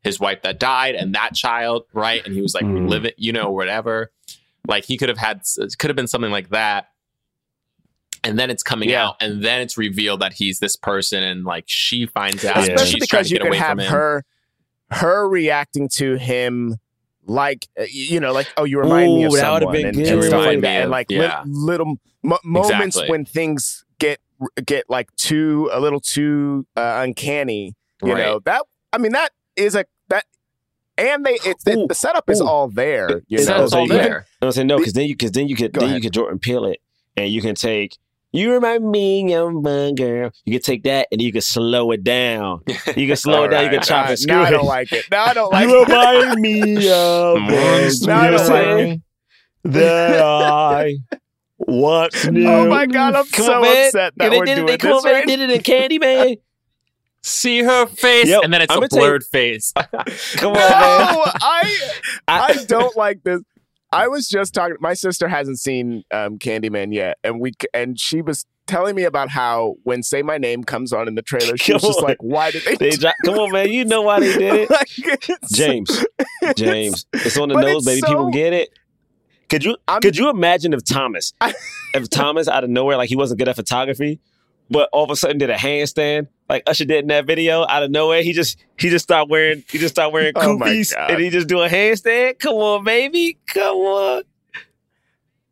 his wife that died and that child right and he was like Mm. you know whatever like he could have had it could have been something like that and then it's coming Yeah. out and then it's revealed that he's this person and like she finds out Yeah. and especially because you could have her her reacting to him like uh, you know like oh you remind me of Ooh, that someone been and, good. and stuff like that and of- like li- little mo- moments Exactly. when things get get like too a little too uh, uncanny you Right. know that i mean that is a that and they it's it, the setup is ooh. all there. You It know, That's all so you- there. No, I'm saying no, because then you because then you could then ahead. you could Jordan Peele it, and you can take you remind me of one girl. You can take that and you can slow it down. You can slow it down. You can Alright, chop alright. and Now I don't like it. Now I don't like you it. You remind me of One one Now I girl that I once knew. Oh my god, I'm Come so on, upset that they we're did doing it. They, come this on, man. right did it in Candyman. See her face, Yo, and then it's I'ma a tell you- blurred face. Come on. No, I I- I don't like this. I was just talking. My sister hasn't seen um, Candyman yet, and we and she was telling me about how when "Say My Name" comes on in the trailer, she was just on. like, "Why did they?" They dro- come on, man. You know why they did it. like, it's- James, it's- James, it's on the nose, baby. so- People get it. Could you I'm- could you imagine if Thomas, I- if Thomas out of nowhere, like he wasn't good at photography, but all of a sudden did a handstand like Usher did in that video out of nowhere? He just he just started wearing he just started wearing Oh kufis God. and he just do a handstand. Come on, baby, come on.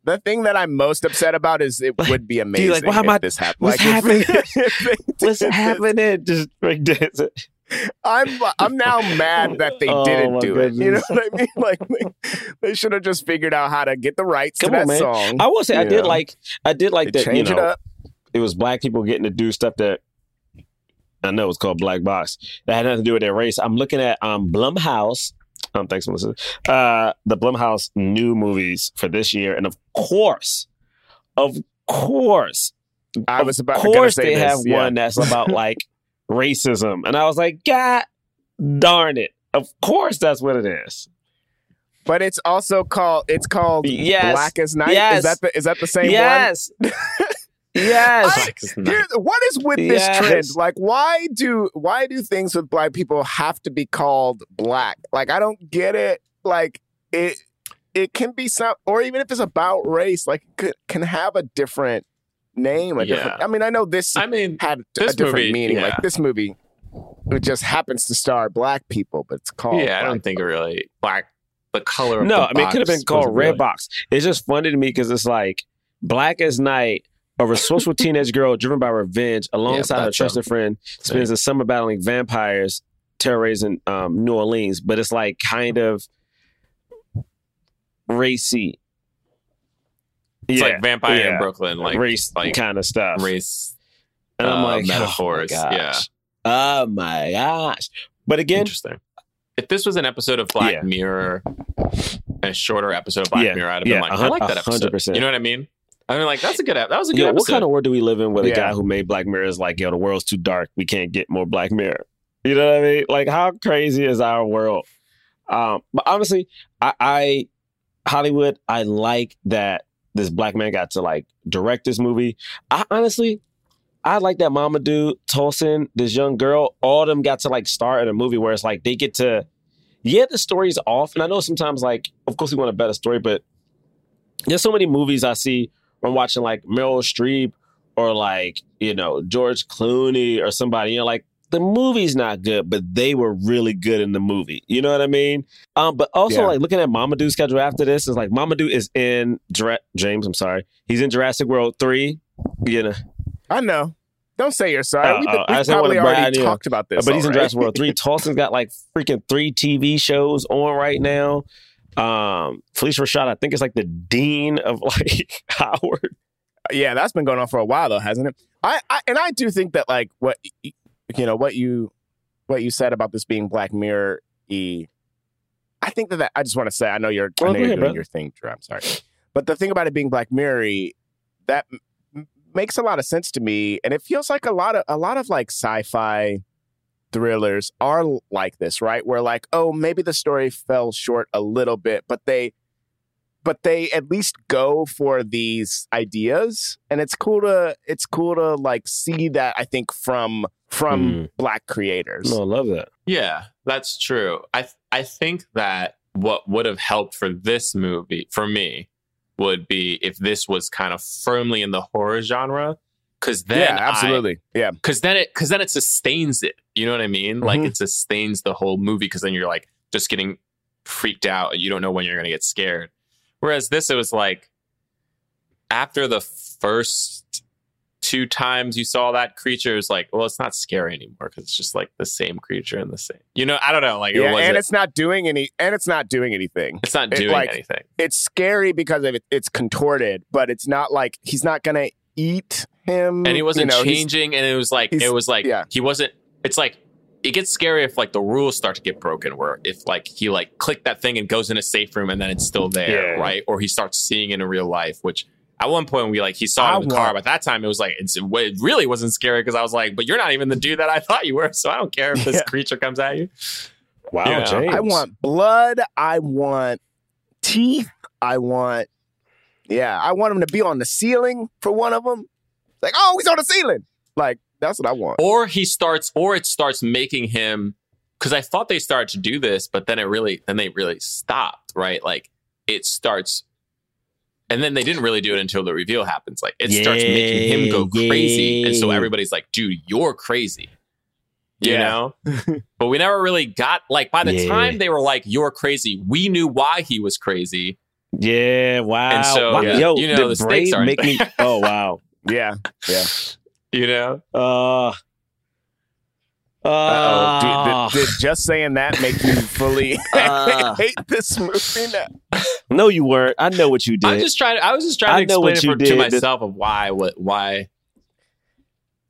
The thing that I'm most upset about is it would be amazing like, why am if I- this happened. what's like, happening? What's happening? Just break dance. I'm I'm now mad that they Oh, didn't do it. You know what I mean? Like they, they should have just figured out how to get the rights Come to on, that man. song. I will say I You did like I did like They that. You know, it up. it was black people getting to do stuff that I know it's called black box. That had nothing to do with their race. I'm looking at um Blumhouse. Um, thanks, Melissa. Uh, the Blumhouse new movies for this year, and of course, of course, I was about gonna course, say they this, have yeah. one that's about like racism, and I was like, God darn it! Of course, that's what it is. But it's also called it's called Yes. Black as Night. Yes. Is that the is that the same yes, yes. one? Here, what is with this Yes. trend? Like, why do why do things with black people have to be called black? Like, I don't get it. Like, it it can be some, or even if it's about race, like, it could, can have a different name. A different. Yeah. I mean, I know this I mean, had this a different movie, meaning. yeah. Like this movie, it just happens to star black people, but it's called. yeah, I don't think it really black. The color. Of No, the I mean it could have been called Red really- Box. It's just funny to me because it's like Black as Night, a resourceful teenage girl driven by revenge, alongside her trusted friend, spends the summer battling vampires, terrorizing um, New Orleans. But it's like kind of racy. It's yeah, like vampire yeah. in Brooklyn, like race like kind of stuff. race. and I'm uh, like metaphors, Oh yeah. Oh my gosh! But again, Interesting. If this was an episode of Black Yeah. Mirror, a shorter episode of Black Mirror, I'd have been like, I like that episode. hundred percent. You know what I mean? I mean, like that's a good. ep- That was a good yo, episode. what kind of world do we live in where the Yeah. guy who made Black Mirror is like, yo, the world's too dark. We can't get more Black Mirror. You know what I mean? Like, how crazy is our world? Um, but honestly, I, I Hollywood, I like that this black man got to like direct this movie. I honestly, I like that Mama Dude, Tosin, this young girl, all of them got to like star in a movie where it's like they get to, yeah, the story's off. And I know sometimes like, of course we want a better story, but there's so many movies I see when I'm watching like Meryl Streep or like, you know, George Clooney or somebody, you know, like the movie's not good, but they were really good in the movie. You know what I mean? Um, but also Yeah. like looking at Mamoudou's schedule after this is like Mamoudou is in Jura- James, I'm sorry. He's in Jurassic World 3, you know. I know. Don't say you're sorry. Oh, We've, oh, been, I we've just probably already talked about this. but he's in. Jurassic World 3. Tosin's got like freaking three TV shows on right now. Um, Phylicia Rashad, I think it's like the dean of like Howard. yeah, that's been going on for a while though, hasn't it? I, I and I do think that like what you know what you what you said about this being Black Mirror e. I think that, that I just want to say I know you're I Oh, know you're ahead, doing bro. your thing, Drew. I'm sorry, but the thing about it being Black Mirror that m- makes a lot of sense to me, and it feels like a lot of a lot of like sci-fi thrillers are like this, right? Where like, oh, maybe the story fell short a little bit, but they but they at least go for these ideas and it's cool to it's cool to like see that I think from from Mm. black creators. No, I love that. Yeah, that's true. I th- I think that what would have helped for this movie for me would be if this was kind of firmly in the horror genre, because then yeah, absolutely. yeah. because then it because then it sustains it. You know what I mean? Like Mhm. it sustains the whole movie because then you're like just getting freaked out and you don't know when you're gonna get scared. Whereas this, it was like after the first two times you saw that creature is like, well, it's not scary anymore because it's just like the same creature and the same. You know, I don't know. Like, Yeah, and It's, not doing any, and it's not doing anything. It's not it, doing like- anything. It's scary because of it, it's contorted, but it's not like he's not gonna eat him. And he wasn't you know, changing, and it was like it was like yeah. he wasn't. It's like it gets scary if like the rules start to get broken, where if like he like clicked that thing and goes in a safe room and then it's still there, Yeah. right? Or he starts seeing it in real life, which. At one point, we like he saw I it in the car, but that time it was like it's, it really wasn't scary because I was like, "But you're not even the dude that I thought you were, so I don't care if this Yeah. creature comes at you." Wow, Yeah. James. I want blood. I want teeth. I want, yeah, I want him to be on the ceiling for one of them. Like, oh, he's on the ceiling. Like, that's what I want. or he starts or it starts making him because i thought they started to do this but then it really then they really stopped right like it starts and then they didn't really do it until the reveal happens like it starts making him go Yeah, crazy and so everybody's like dude you're crazy you Yeah. know but we never really got like by the Yeah. time they were like you're crazy we knew why he was crazy Yeah, wow. And so, wow. yeah, Yo, you know, the the stakes aren't make me. Oh wow. Yeah. Yeah. You know Uh. Uh-oh. Uh, Did, did, did just saying that make you fully Uh. hate this movie now? no, you weren't. I know what you did. I'm just trying. I was just trying I to know explain what it you for, to myself of why. What? Why?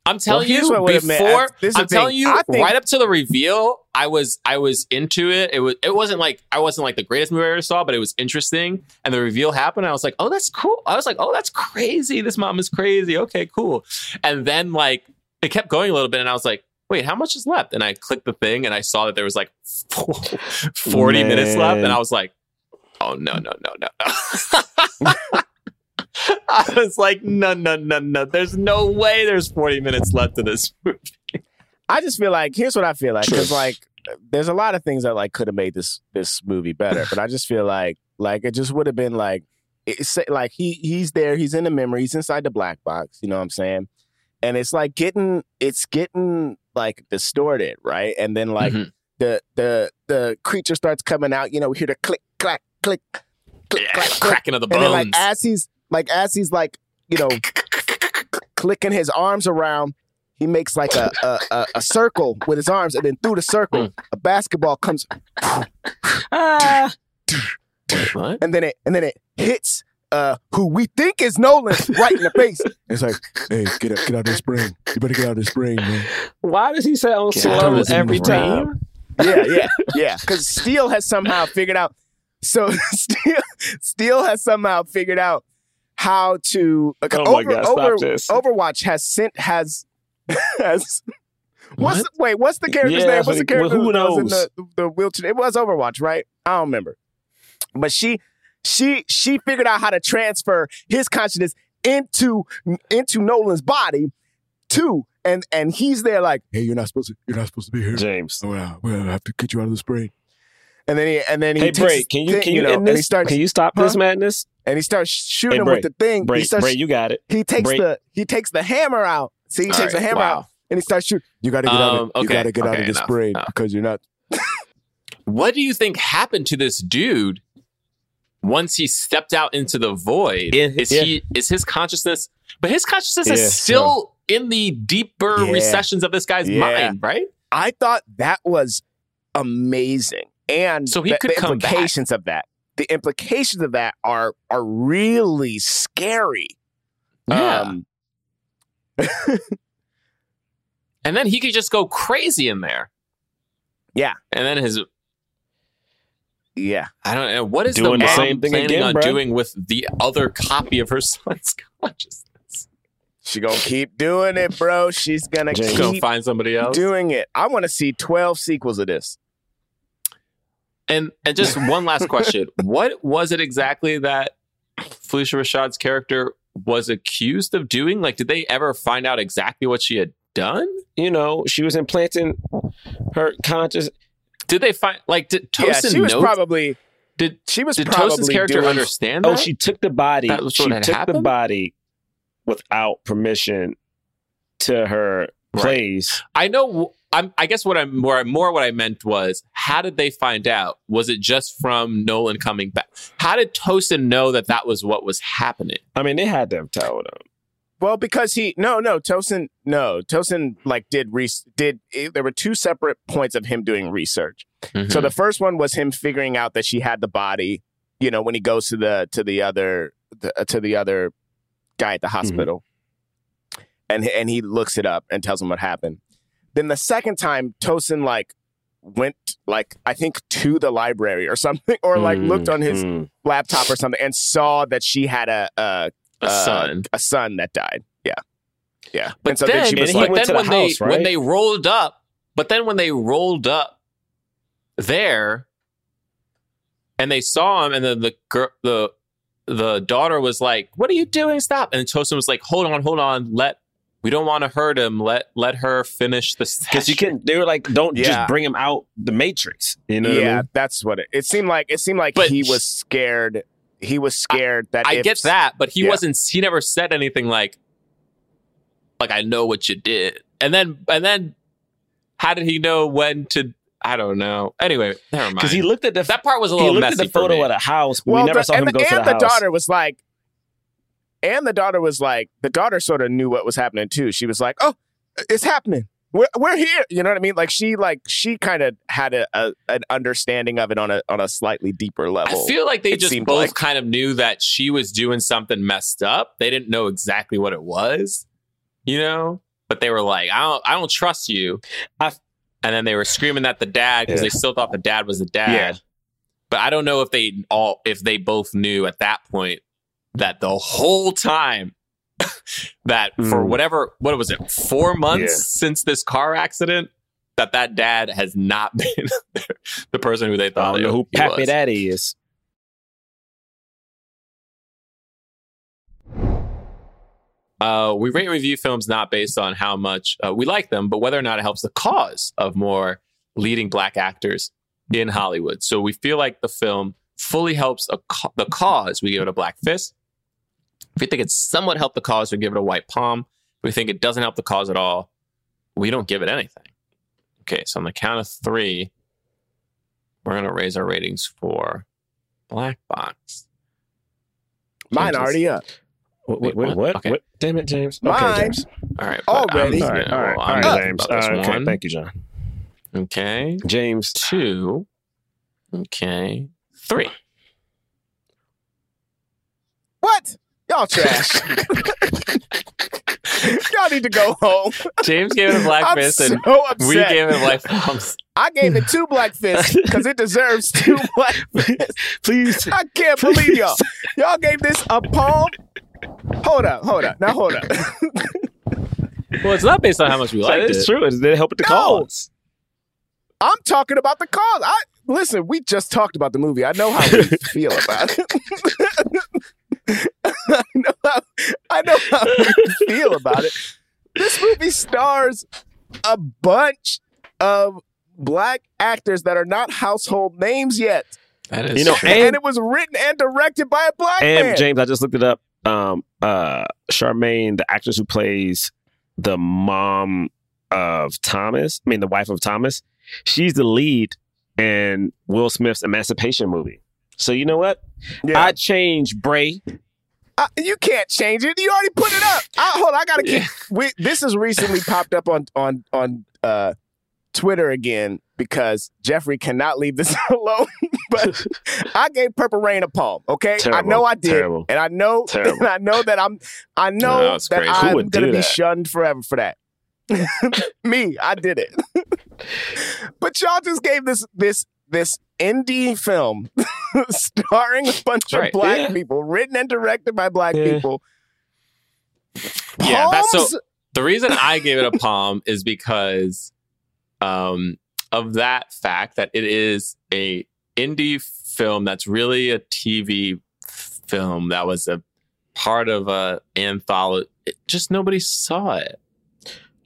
I'm telling here's you what would have meant- before. this I'm telling thing. you think- right up to the reveal. I was I was into it. It was it wasn't like I wasn't like the greatest movie I ever saw, but it was interesting. And the reveal happened. I was like, oh, that's cool. I was like, oh, that's crazy. This mom is crazy. Okay, cool. And then like it kept going a little bit, and I was like. Wait, how much is left? And I clicked the thing and I saw that there was like 40 minutes left. And I was like, oh, no, no, no, no, no. I was like, no, no, no, no. There's no way there's 40 minutes left of this movie. I just feel like here's what I feel like because like there's a lot of things that like could have made this this movie better, but I just feel like like it just would have been like it's like he he's there, he's in the memory, he's inside the black box. You know what I'm saying? And it's like getting it's getting like distorted, right? And then like Mhm. the the the creature starts coming out. You know, we hear the click clack click click Yeah, clack click. cracking of the bones. And then like as he's like as he's like you know clicking his arms around, he makes like a a, a, a circle with his arms, and then through the circle, a basketball comes, Ah. And then it and then it hits uh who we think is Nolan right in the face. It's like, hey, get out, get out of this brain. You better get out of this brain, man. Why does he sound Get slow out of his every time? Yeah, yeah, yeah. Because Steele has somehow figured out. So Steele, Steele has somehow figured out how to. Like, Oh my God, stop this. Overwatch has sent has has. What's What? the, wait? What's the character's Yeah, name? What's the well, character who that was in knows? the, the wheelchair? It was Overwatch, right? I don't remember. But she she she figured out how to transfer his consciousness into into Nolan's body too. And and he's there like, hey, you're not supposed to you're not supposed to be here. James. Oh, yeah, well, I have to get you out of this brain. And then he and then he Hey, takes Bray, his can you can you, know, end and he this? starts can you stop Huh? this madness? And he starts shooting Hey, him with the thing. Bray, he starts Bray, you got it. he takes Bray. the he takes the hammer out. See, he All takes the hammer wow. out and he starts shooting. You got to get out. Um, Of, You got to get out of this enough, brain enough. because you're not. What do you think happened to this dude once he stepped out into the void? Yeah, is yeah. he is his consciousness? But his consciousness Yeah, is still in the deeper Yeah. recessions of this guy's Yeah. mind, right? I thought that was amazing, and So he the, could the come back. implications of that. The implications of that are are really scary. Yeah. Um, and then he could just go crazy in there. Yeah. And then his yeah. I don't know what is Doing the the same thing planning again, on bruh. doing with the other copy of her son's consciousness. She gonna keep doing it, bro. She's gonna James. Go keep find somebody else. doing it. I want to see twelve sequels of this. And and just one last question: What was it exactly that Phylicia Rashad's character was accused of doing? Like, did they ever find out exactly what she had done? You know, she was implanting her conscious. Did they find like did yeah, she was know? probably did she was did probably Tosin's character doing, understand oh, that? Oh, she took the body. That was She took had the body without permission to her Right. place. I know. I'm, I guess what I'm more more what I meant was how did they find out? Was it just from Nolan coming back? How did Tosin know that that was what was happening? I mean, they had to have told him. Well, because he no no Tosin no Tosin like did re- did eh, there were two separate points of him doing research. Mhm. So the first one was him figuring out that she had the body. You know when he goes to the to the other the, uh, to the other guy at the hospital, and and he looks it up and tells him what happened. Then the second time Tosin like went like I think to the library or something or like looked on his Mm. laptop or something and saw that she had a a, a uh, son. a son that died. Yeah, yeah. But and so then, then, she was he like, but went then to the when house, they right? when they rolled up, but then when they rolled up there, and they saw him, and then the girl, the the daughter was like, "What are you doing? Stop!" And Tosin was like, "Hold on, hold on. Let we don't want to hurt him. Let let her finish the Because you session." can, they were like, don't Yeah. just bring him out the Matrix. You know what I yeah, mean? that's what it. It seemed like. It seemed like But he was scared. He was scared that I if- get that, but he yeah. wasn't. He never said anything like, "Like I know what you did," and then and then how did he know when to? I don't know. Anyway, never mind. Because he looked at the that part was a little. he little looked messy at the photo for me. of the house, but Well, we never the, saw and, him the, go to and the, the house. daughter was like, and the daughter was like, the daughter sort of knew what was happening too. She was like, "Oh, it's happening. We're we're here." You know what I mean? Like she like she kind of had a, a an understanding of it on a on a slightly deeper level. I feel like they just both like. kind of knew that she was doing something messed up. They didn't know exactly what it was, you know. But they were like, "I don't, I don't trust you." I- and then they were screaming at the dad because Yeah. they still thought the dad was the dad. Yeah. But I don't know if they all, if they both knew at that point that the whole time that for Mm. whatever, what was it, four months Yeah. since this car accident, that that dad has not been the person who they I thought don't know who he Pappy was. Daddy is. Uh, we rate and review films not based on how much uh, we like them, but whether or not it helps the cause of more leading black actors in Hollywood. So we feel like the film fully helps a ca- the cause. We give it a black fist. If we think it somewhat helped the cause, we give it a white palm. If we think it doesn't help the cause at all, we don't give it anything. Okay, so on the count of three, we're gonna raise our ratings for Black Box. Mine James is- already up. Wait, Wait, wait, what? what? Okay. what? Damn it, James. Mine. Okay, James. All right, Already? I'm- All right, all right, well, all I'm right, happy James. Uh, okay, one. thank you, John. Okay. James. Two. Okay. Three. What? Y'all trash. Y'all need to go home. James gave it a black I'm fist, so and upset. we gave it black palms. I gave it two black fists because it deserves two black fists. Please. I can't believe y'all. Y'all gave this a palm. Hold up, hold up. Now hold up. Well, it's not based on how much we That liked is it. true. It did help with the No. cause. I'm talking about the cause. I listen. We just talked about the movie. I know how we feel about it. I know how, I know how we feel about it. This movie stars a bunch of black actors that are not household names yet, That is You know, and, And- it was written and directed by a black And man. James, I just looked it up. Um, uh, Charmaine, the actress who plays the mom of Thomas, I mean the wife of Thomas, she's the lead in Will Smith's Emancipation movie. So you know what? Yeah. I changed Bray. I- you can't change it. You already put it up. I, hold, on, I gotta keep. We, this has recently popped up on on on uh, Twitter again because Jeffrey cannot leave this alone. but I gave Purple Rain a palm. Okay, I know I did, Terrible. and I know, Terrible. and I know that I'm. I know No, that. I'm gonna be that? shunned forever for that. Me, I did it. but y'all just gave this this this indie film starring a bunch right. of black Yeah. people, written and directed by black Yeah. people. Yeah, that's so- The reason I gave it a palm is because um, of that fact that it is a indie film that's really a TV film that was a part of a anthology. It, just nobody saw it.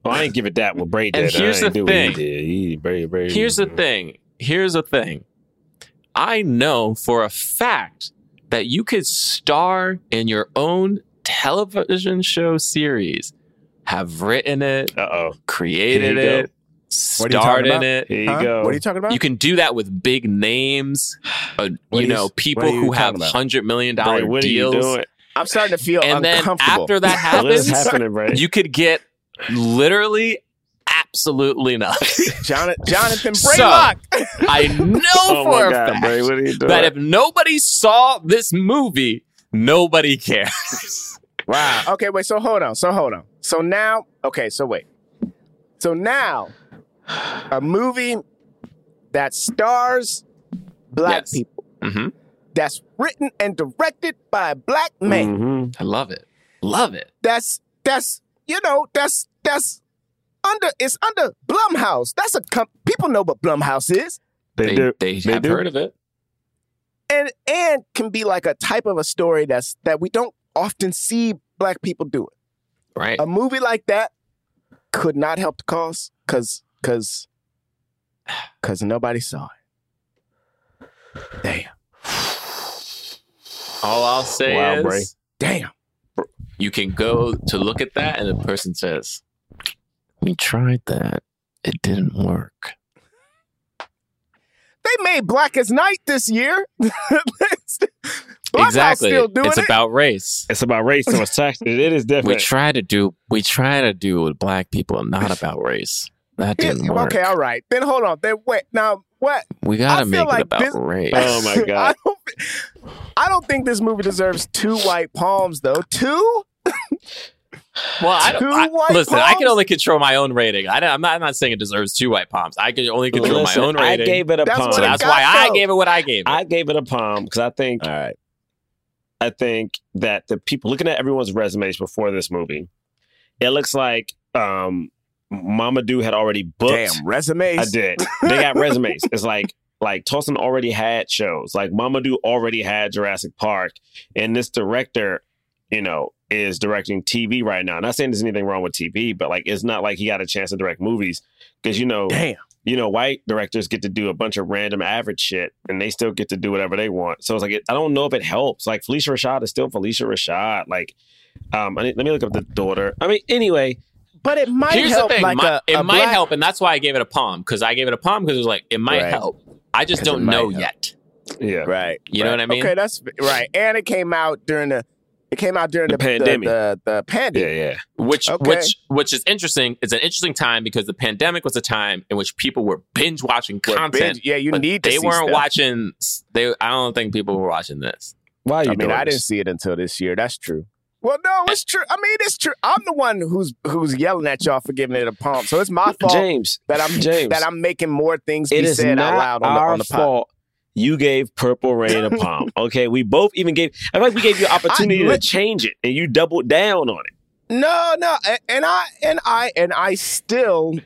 Oh, I didn't give it that. What Bray And did. I here's ain't the do what he thing. did. He- Bray, Bray. Here's the thing. Here's the thing. I know for a fact that you could star in your own television show series, have written it, Uh oh. created it, What starred in it. Here you Huh? go. What are you talking about? You can do that with big names, uh, you are you- know, people you who have talking about? hundred million Bray, dollar are you deals. doing? I'm starting to feel and then after that happens, happening, you could get literally absolutely not. Jonathan, Jonathan So, I know oh for a God, fact Bray, what are you doing? that if nobody saw this movie, nobody cares. wow. Okay, wait. So hold on. So hold on. So now, okay. So wait. So now, a movie that stars black Yes. people, hmm that's written and directed by a black man. Mhm. I love it. Love it. That's that's you know that's that's under it's under Blumhouse. That's a com- people know what Blumhouse is. They, They, do. they, They have do. heard of it. and and can be like a type of a story that's that we don't often see black people do it. Right. A movie like that could not help the cause because because because nobody saw it. Damn, All I'll say Wow, is Bray. damn. you can go to look at that and the person says, We tried that. It didn't work. They made Black as Night this year. Blumhouse exactly. still doing it's it. about race. It's about race, so it's tax. It is We different. try to do we try to do with black people, not about race. That Yeah, didn't work. okay, all right. Then hold on. Then wait. Now what? We gotta feel make like it about this- race. Oh my I god! don't, I don't think this movie deserves two white palms though. Two? Well, I don't. I, white listen, I can only control my own rating. I, am not. I'm not saying it deserves two white palms. I can only control Listen, my own rating. I gave it a That's palm. what so it that's got, why I gave it what I gave it. I gave it a palm because I think All right. I think that the people looking at everyone's resumes before this movie, it looks like um Mamoudou had already booked. Damn resumes. I did. They got resumes. It's like like Tosin already had shows. Like Mamoudou already had Jurassic Park, and this director, you know, is directing TV right now. Not saying there's anything wrong with TV, but like it's not like he got a chance to direct movies because you know, Damn. you know, white directors get to do a bunch of random average shit, and they still get to do whatever they want. So it's like it, I don't know if it helps. Like Phylicia Rashad is still Phylicia Rashad. Like, um, I, let me look up the daughter. I mean, anyway, But it might Here's help the thing. like my- a, it a might black- help, and that's why I gave it a palm because I gave it a palm because it was like it might Right. help. I just don't know help. yet. yeah, Right. You know what I mean? Okay, that's right. And it came out during the it came out during The the, pandemic. The, the, the yeah, pandemic. yeah. Which Okay. which which is interesting. It's an interesting time because the pandemic was a time in which people were binge watching content. binge- yeah, you need to they see weren't stuff. watching. They I don't think people were watching this. Why you I mean, doing I didn't see it until this year. That's true. Well, no, it's true. I mean, it's true. I'm the one who's who's yelling at y'all for giving it a pump. So it's my fault James, that I'm James, that I'm making more things it be said not out loud on the, on the pod. fault. You gave Purple Rain a palm. Okay, we both even gave. I feel like we gave you opportunity to change it, and you doubled down on it. No, no, and I and I and I still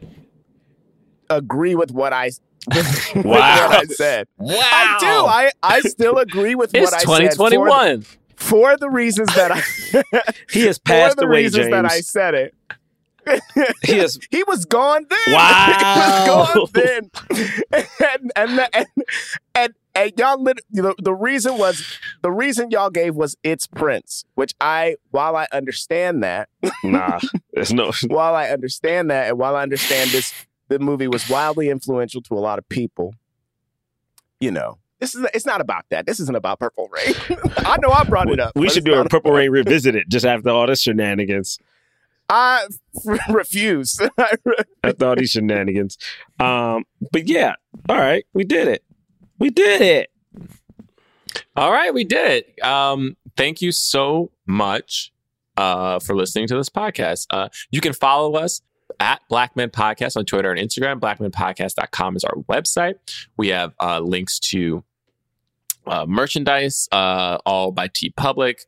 agree with what I with Wow. what I said. Wow, I do. I I still agree with it's what I said for, 2021. for the reasons that I He has for passed the away, reasons James. that I said it. He has. He was gone then. Wow. he was gone then. and, and, and, and, and y'all, lit- the, the reason was, the reason y'all gave was It's Prince, which I, while I understand that, Nah, there's no. while I understand that, and while I understand this, the movie was wildly influential to a lot of people, you know, this is, it's not about that. This isn't about Purple Rain. I know I brought it up. We should do a Purple Rain revisited just after all this shenanigans. I refuse. After all these shenanigans. Um, but yeah, all right, we did it. We did it. All right, we did it. Um, thank you so much uh, for listening to this podcast. Uh, you can follow us at Blackman Podcast on Twitter and Instagram. BlackmanPodcast.com is our website. We have uh, links to uh, merchandise, uh, all by TeePublic.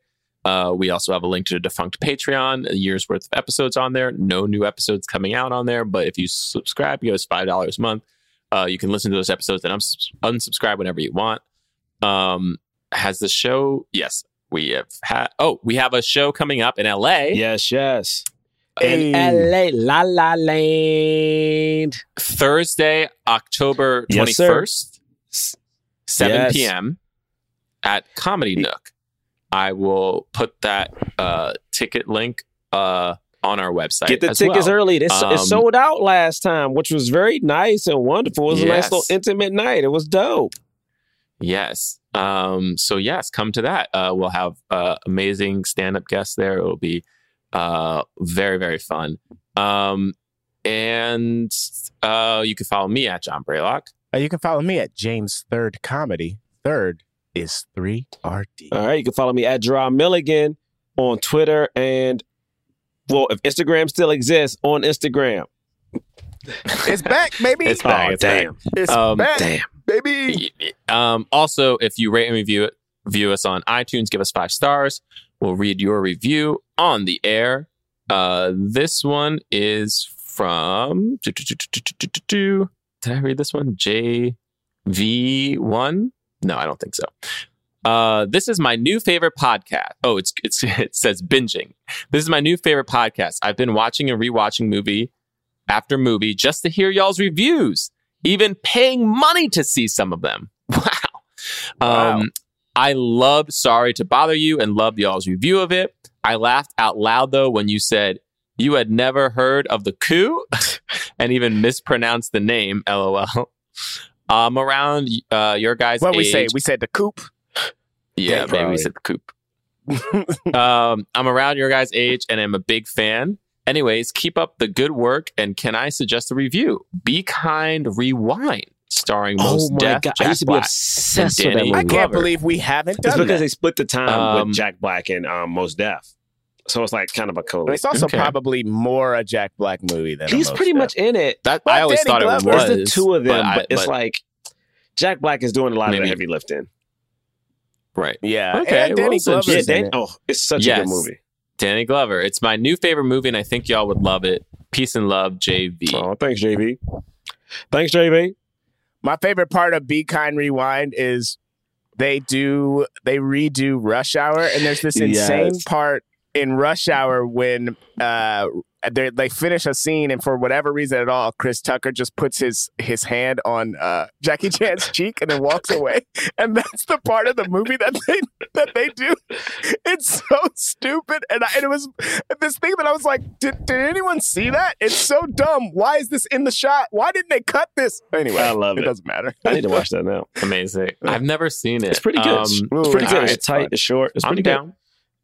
Uh, we also have a link to the defunct Patreon, a year's worth of episodes on there. No new episodes coming out on there, but if you subscribe, give us five dollars a month. Uh, you can listen to those episodes and uns- unsubscribe whenever you want. Um, has the show? Yes, we have had. Oh, we have a show coming up in LA. Yes, yes. Hey. In LA, La La Land. Thursday, October Yes, twenty sir. first, seven Yes. p.m. at Comedy Nook. I will put that uh, ticket link uh, on our website. Get the as tickets well. early. This Um, it sold out last time, which was very nice and wonderful. It was a nice little intimate night. It was dope. Yes. Um, so yes, come to that. Uh, we'll have uh, amazing stand-up guests there. It'll be uh, very very fun. Um, and uh, you can follow me at John Braylock. Uh, you can follow me at James Third Comedy. Third is three RD. All right, you can follow me at Gerard Milligan on Twitter and well, if Instagram still exists, on Instagram. It's back, baby. It's back. oh, it's back. damn. It's Um, back, Damn. baby. Um, also, if you rate and review it, view us on iTunes, give us five stars. We'll read your review on the air. Uh, this one is from. Did I read this one? JV1? No, I don't think so. Uh, this is my new favorite podcast. Oh, it's, it's it says binging. This is my new favorite podcast. I've been watching and rewatching movie after movie just to hear y'all's reviews, even paying money to see some of them. Wow. Um, I love Sorry to Bother You and love y'all's review of it. I laughed out loud though when you said you had never heard of the coup and even mispronounced the name. LOL. I'm um, around uh, your guys' What we say? We said the coop. yeah, Yeah, maybe we said the coop. um, I'm around your guys' age and I'm a big fan. Anyways, keep up the good work. And can I suggest a review? Be Kind Rewind, starring Mos oh my Def, god, Jack I used to be Black. obsessed with that movie. I can't Glover. believe we haven't It's because that. they split the time Um, with Jack Black and um, Mos Def. So it's like kind of a But cool. it's also Okay. probably more a Jack Black movie than He's pretty Def. much in it. That Well, I always Danny thought it was. There's the two of them, but but, it's but- like Jack Black is doing a lot of the heavy lifting. right. Yeah. Okay, And Danny it's Glover's Yeah, Dan- it. oh, it's such a good movie. Danny Glover. It's my new favorite movie, and I think y'all would love it. Peace and love, JV. Oh, thanks, JV. Thanks, JV. My favorite part of Be Kind Rewind is they do they redo Rush Hour, and there's this insane Yes. part in Rush Hour when uh they they finish a scene, and for whatever reason at all, Chris Tucker just puts his his hand on uh Jackie Chan's cheek and then walks away, and that's the part of the movie that they that they do. It's so stupid, and, I, and it was this thing that I was like, did, did anyone see that? It's so dumb. Why is this in the shot? Why didn't they cut this? Anyway, I love it it. doesn't matter. I need to watch that now. Amazing. I've never seen it. It's pretty good. Um, it's pretty Ooh, good. alright, It's tight. fun. It's short. It's I'm pretty down.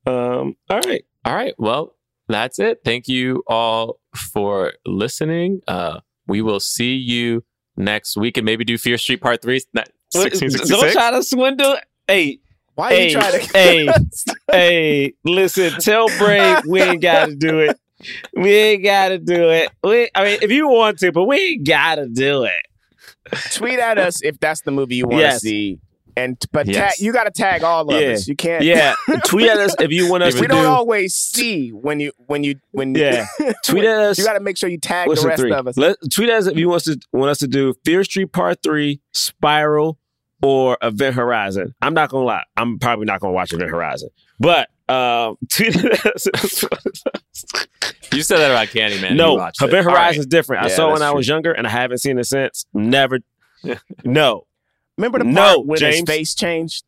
Good. Um, all right. All right. Well, that's it. Thank you all for listening. Uh, we will see you next week and maybe do Fear Street Part 3. Don't 1666. try to swindle. Hey, Why Hey, you trying to? hey. hey, listen, tell Brave we ain't got to do it. We ain't got to do it. We, I mean, if you want to, but we ain't got to do it. Tweet at us if that's the movie you want to Yes. see, and but Yes. tag, you got to tag all of Yeah. us. You can't. Yeah, tweet at us if you want us we to don't do. always see when you when you when Yeah. Tweet at us. You got to make sure you tag What's the the rest three? of us. Let, tweet us if you want us to want us to do Fear Street Part Three, Spiral, or Event Horizon. I'm not gonna lie, I'm probably not gonna watch Event Horizon, but um, tweet at us. You said that about Candyman. You no, watched it. Event All right. Horizon's different. I saw it when that's I was younger, and I haven't seen it since. Never. no, Remember the No, part when his James. face changed?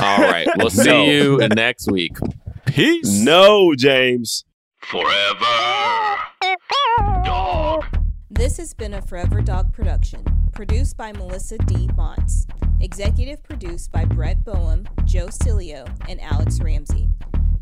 All right. We'll see No. you next week. Peace. no, James. Forever. Dog. This has been a Forever Dog production, produced by Melissa D. Montz, executive produced by Brett Boehm, Joe Cilio, and Alex Ramsey.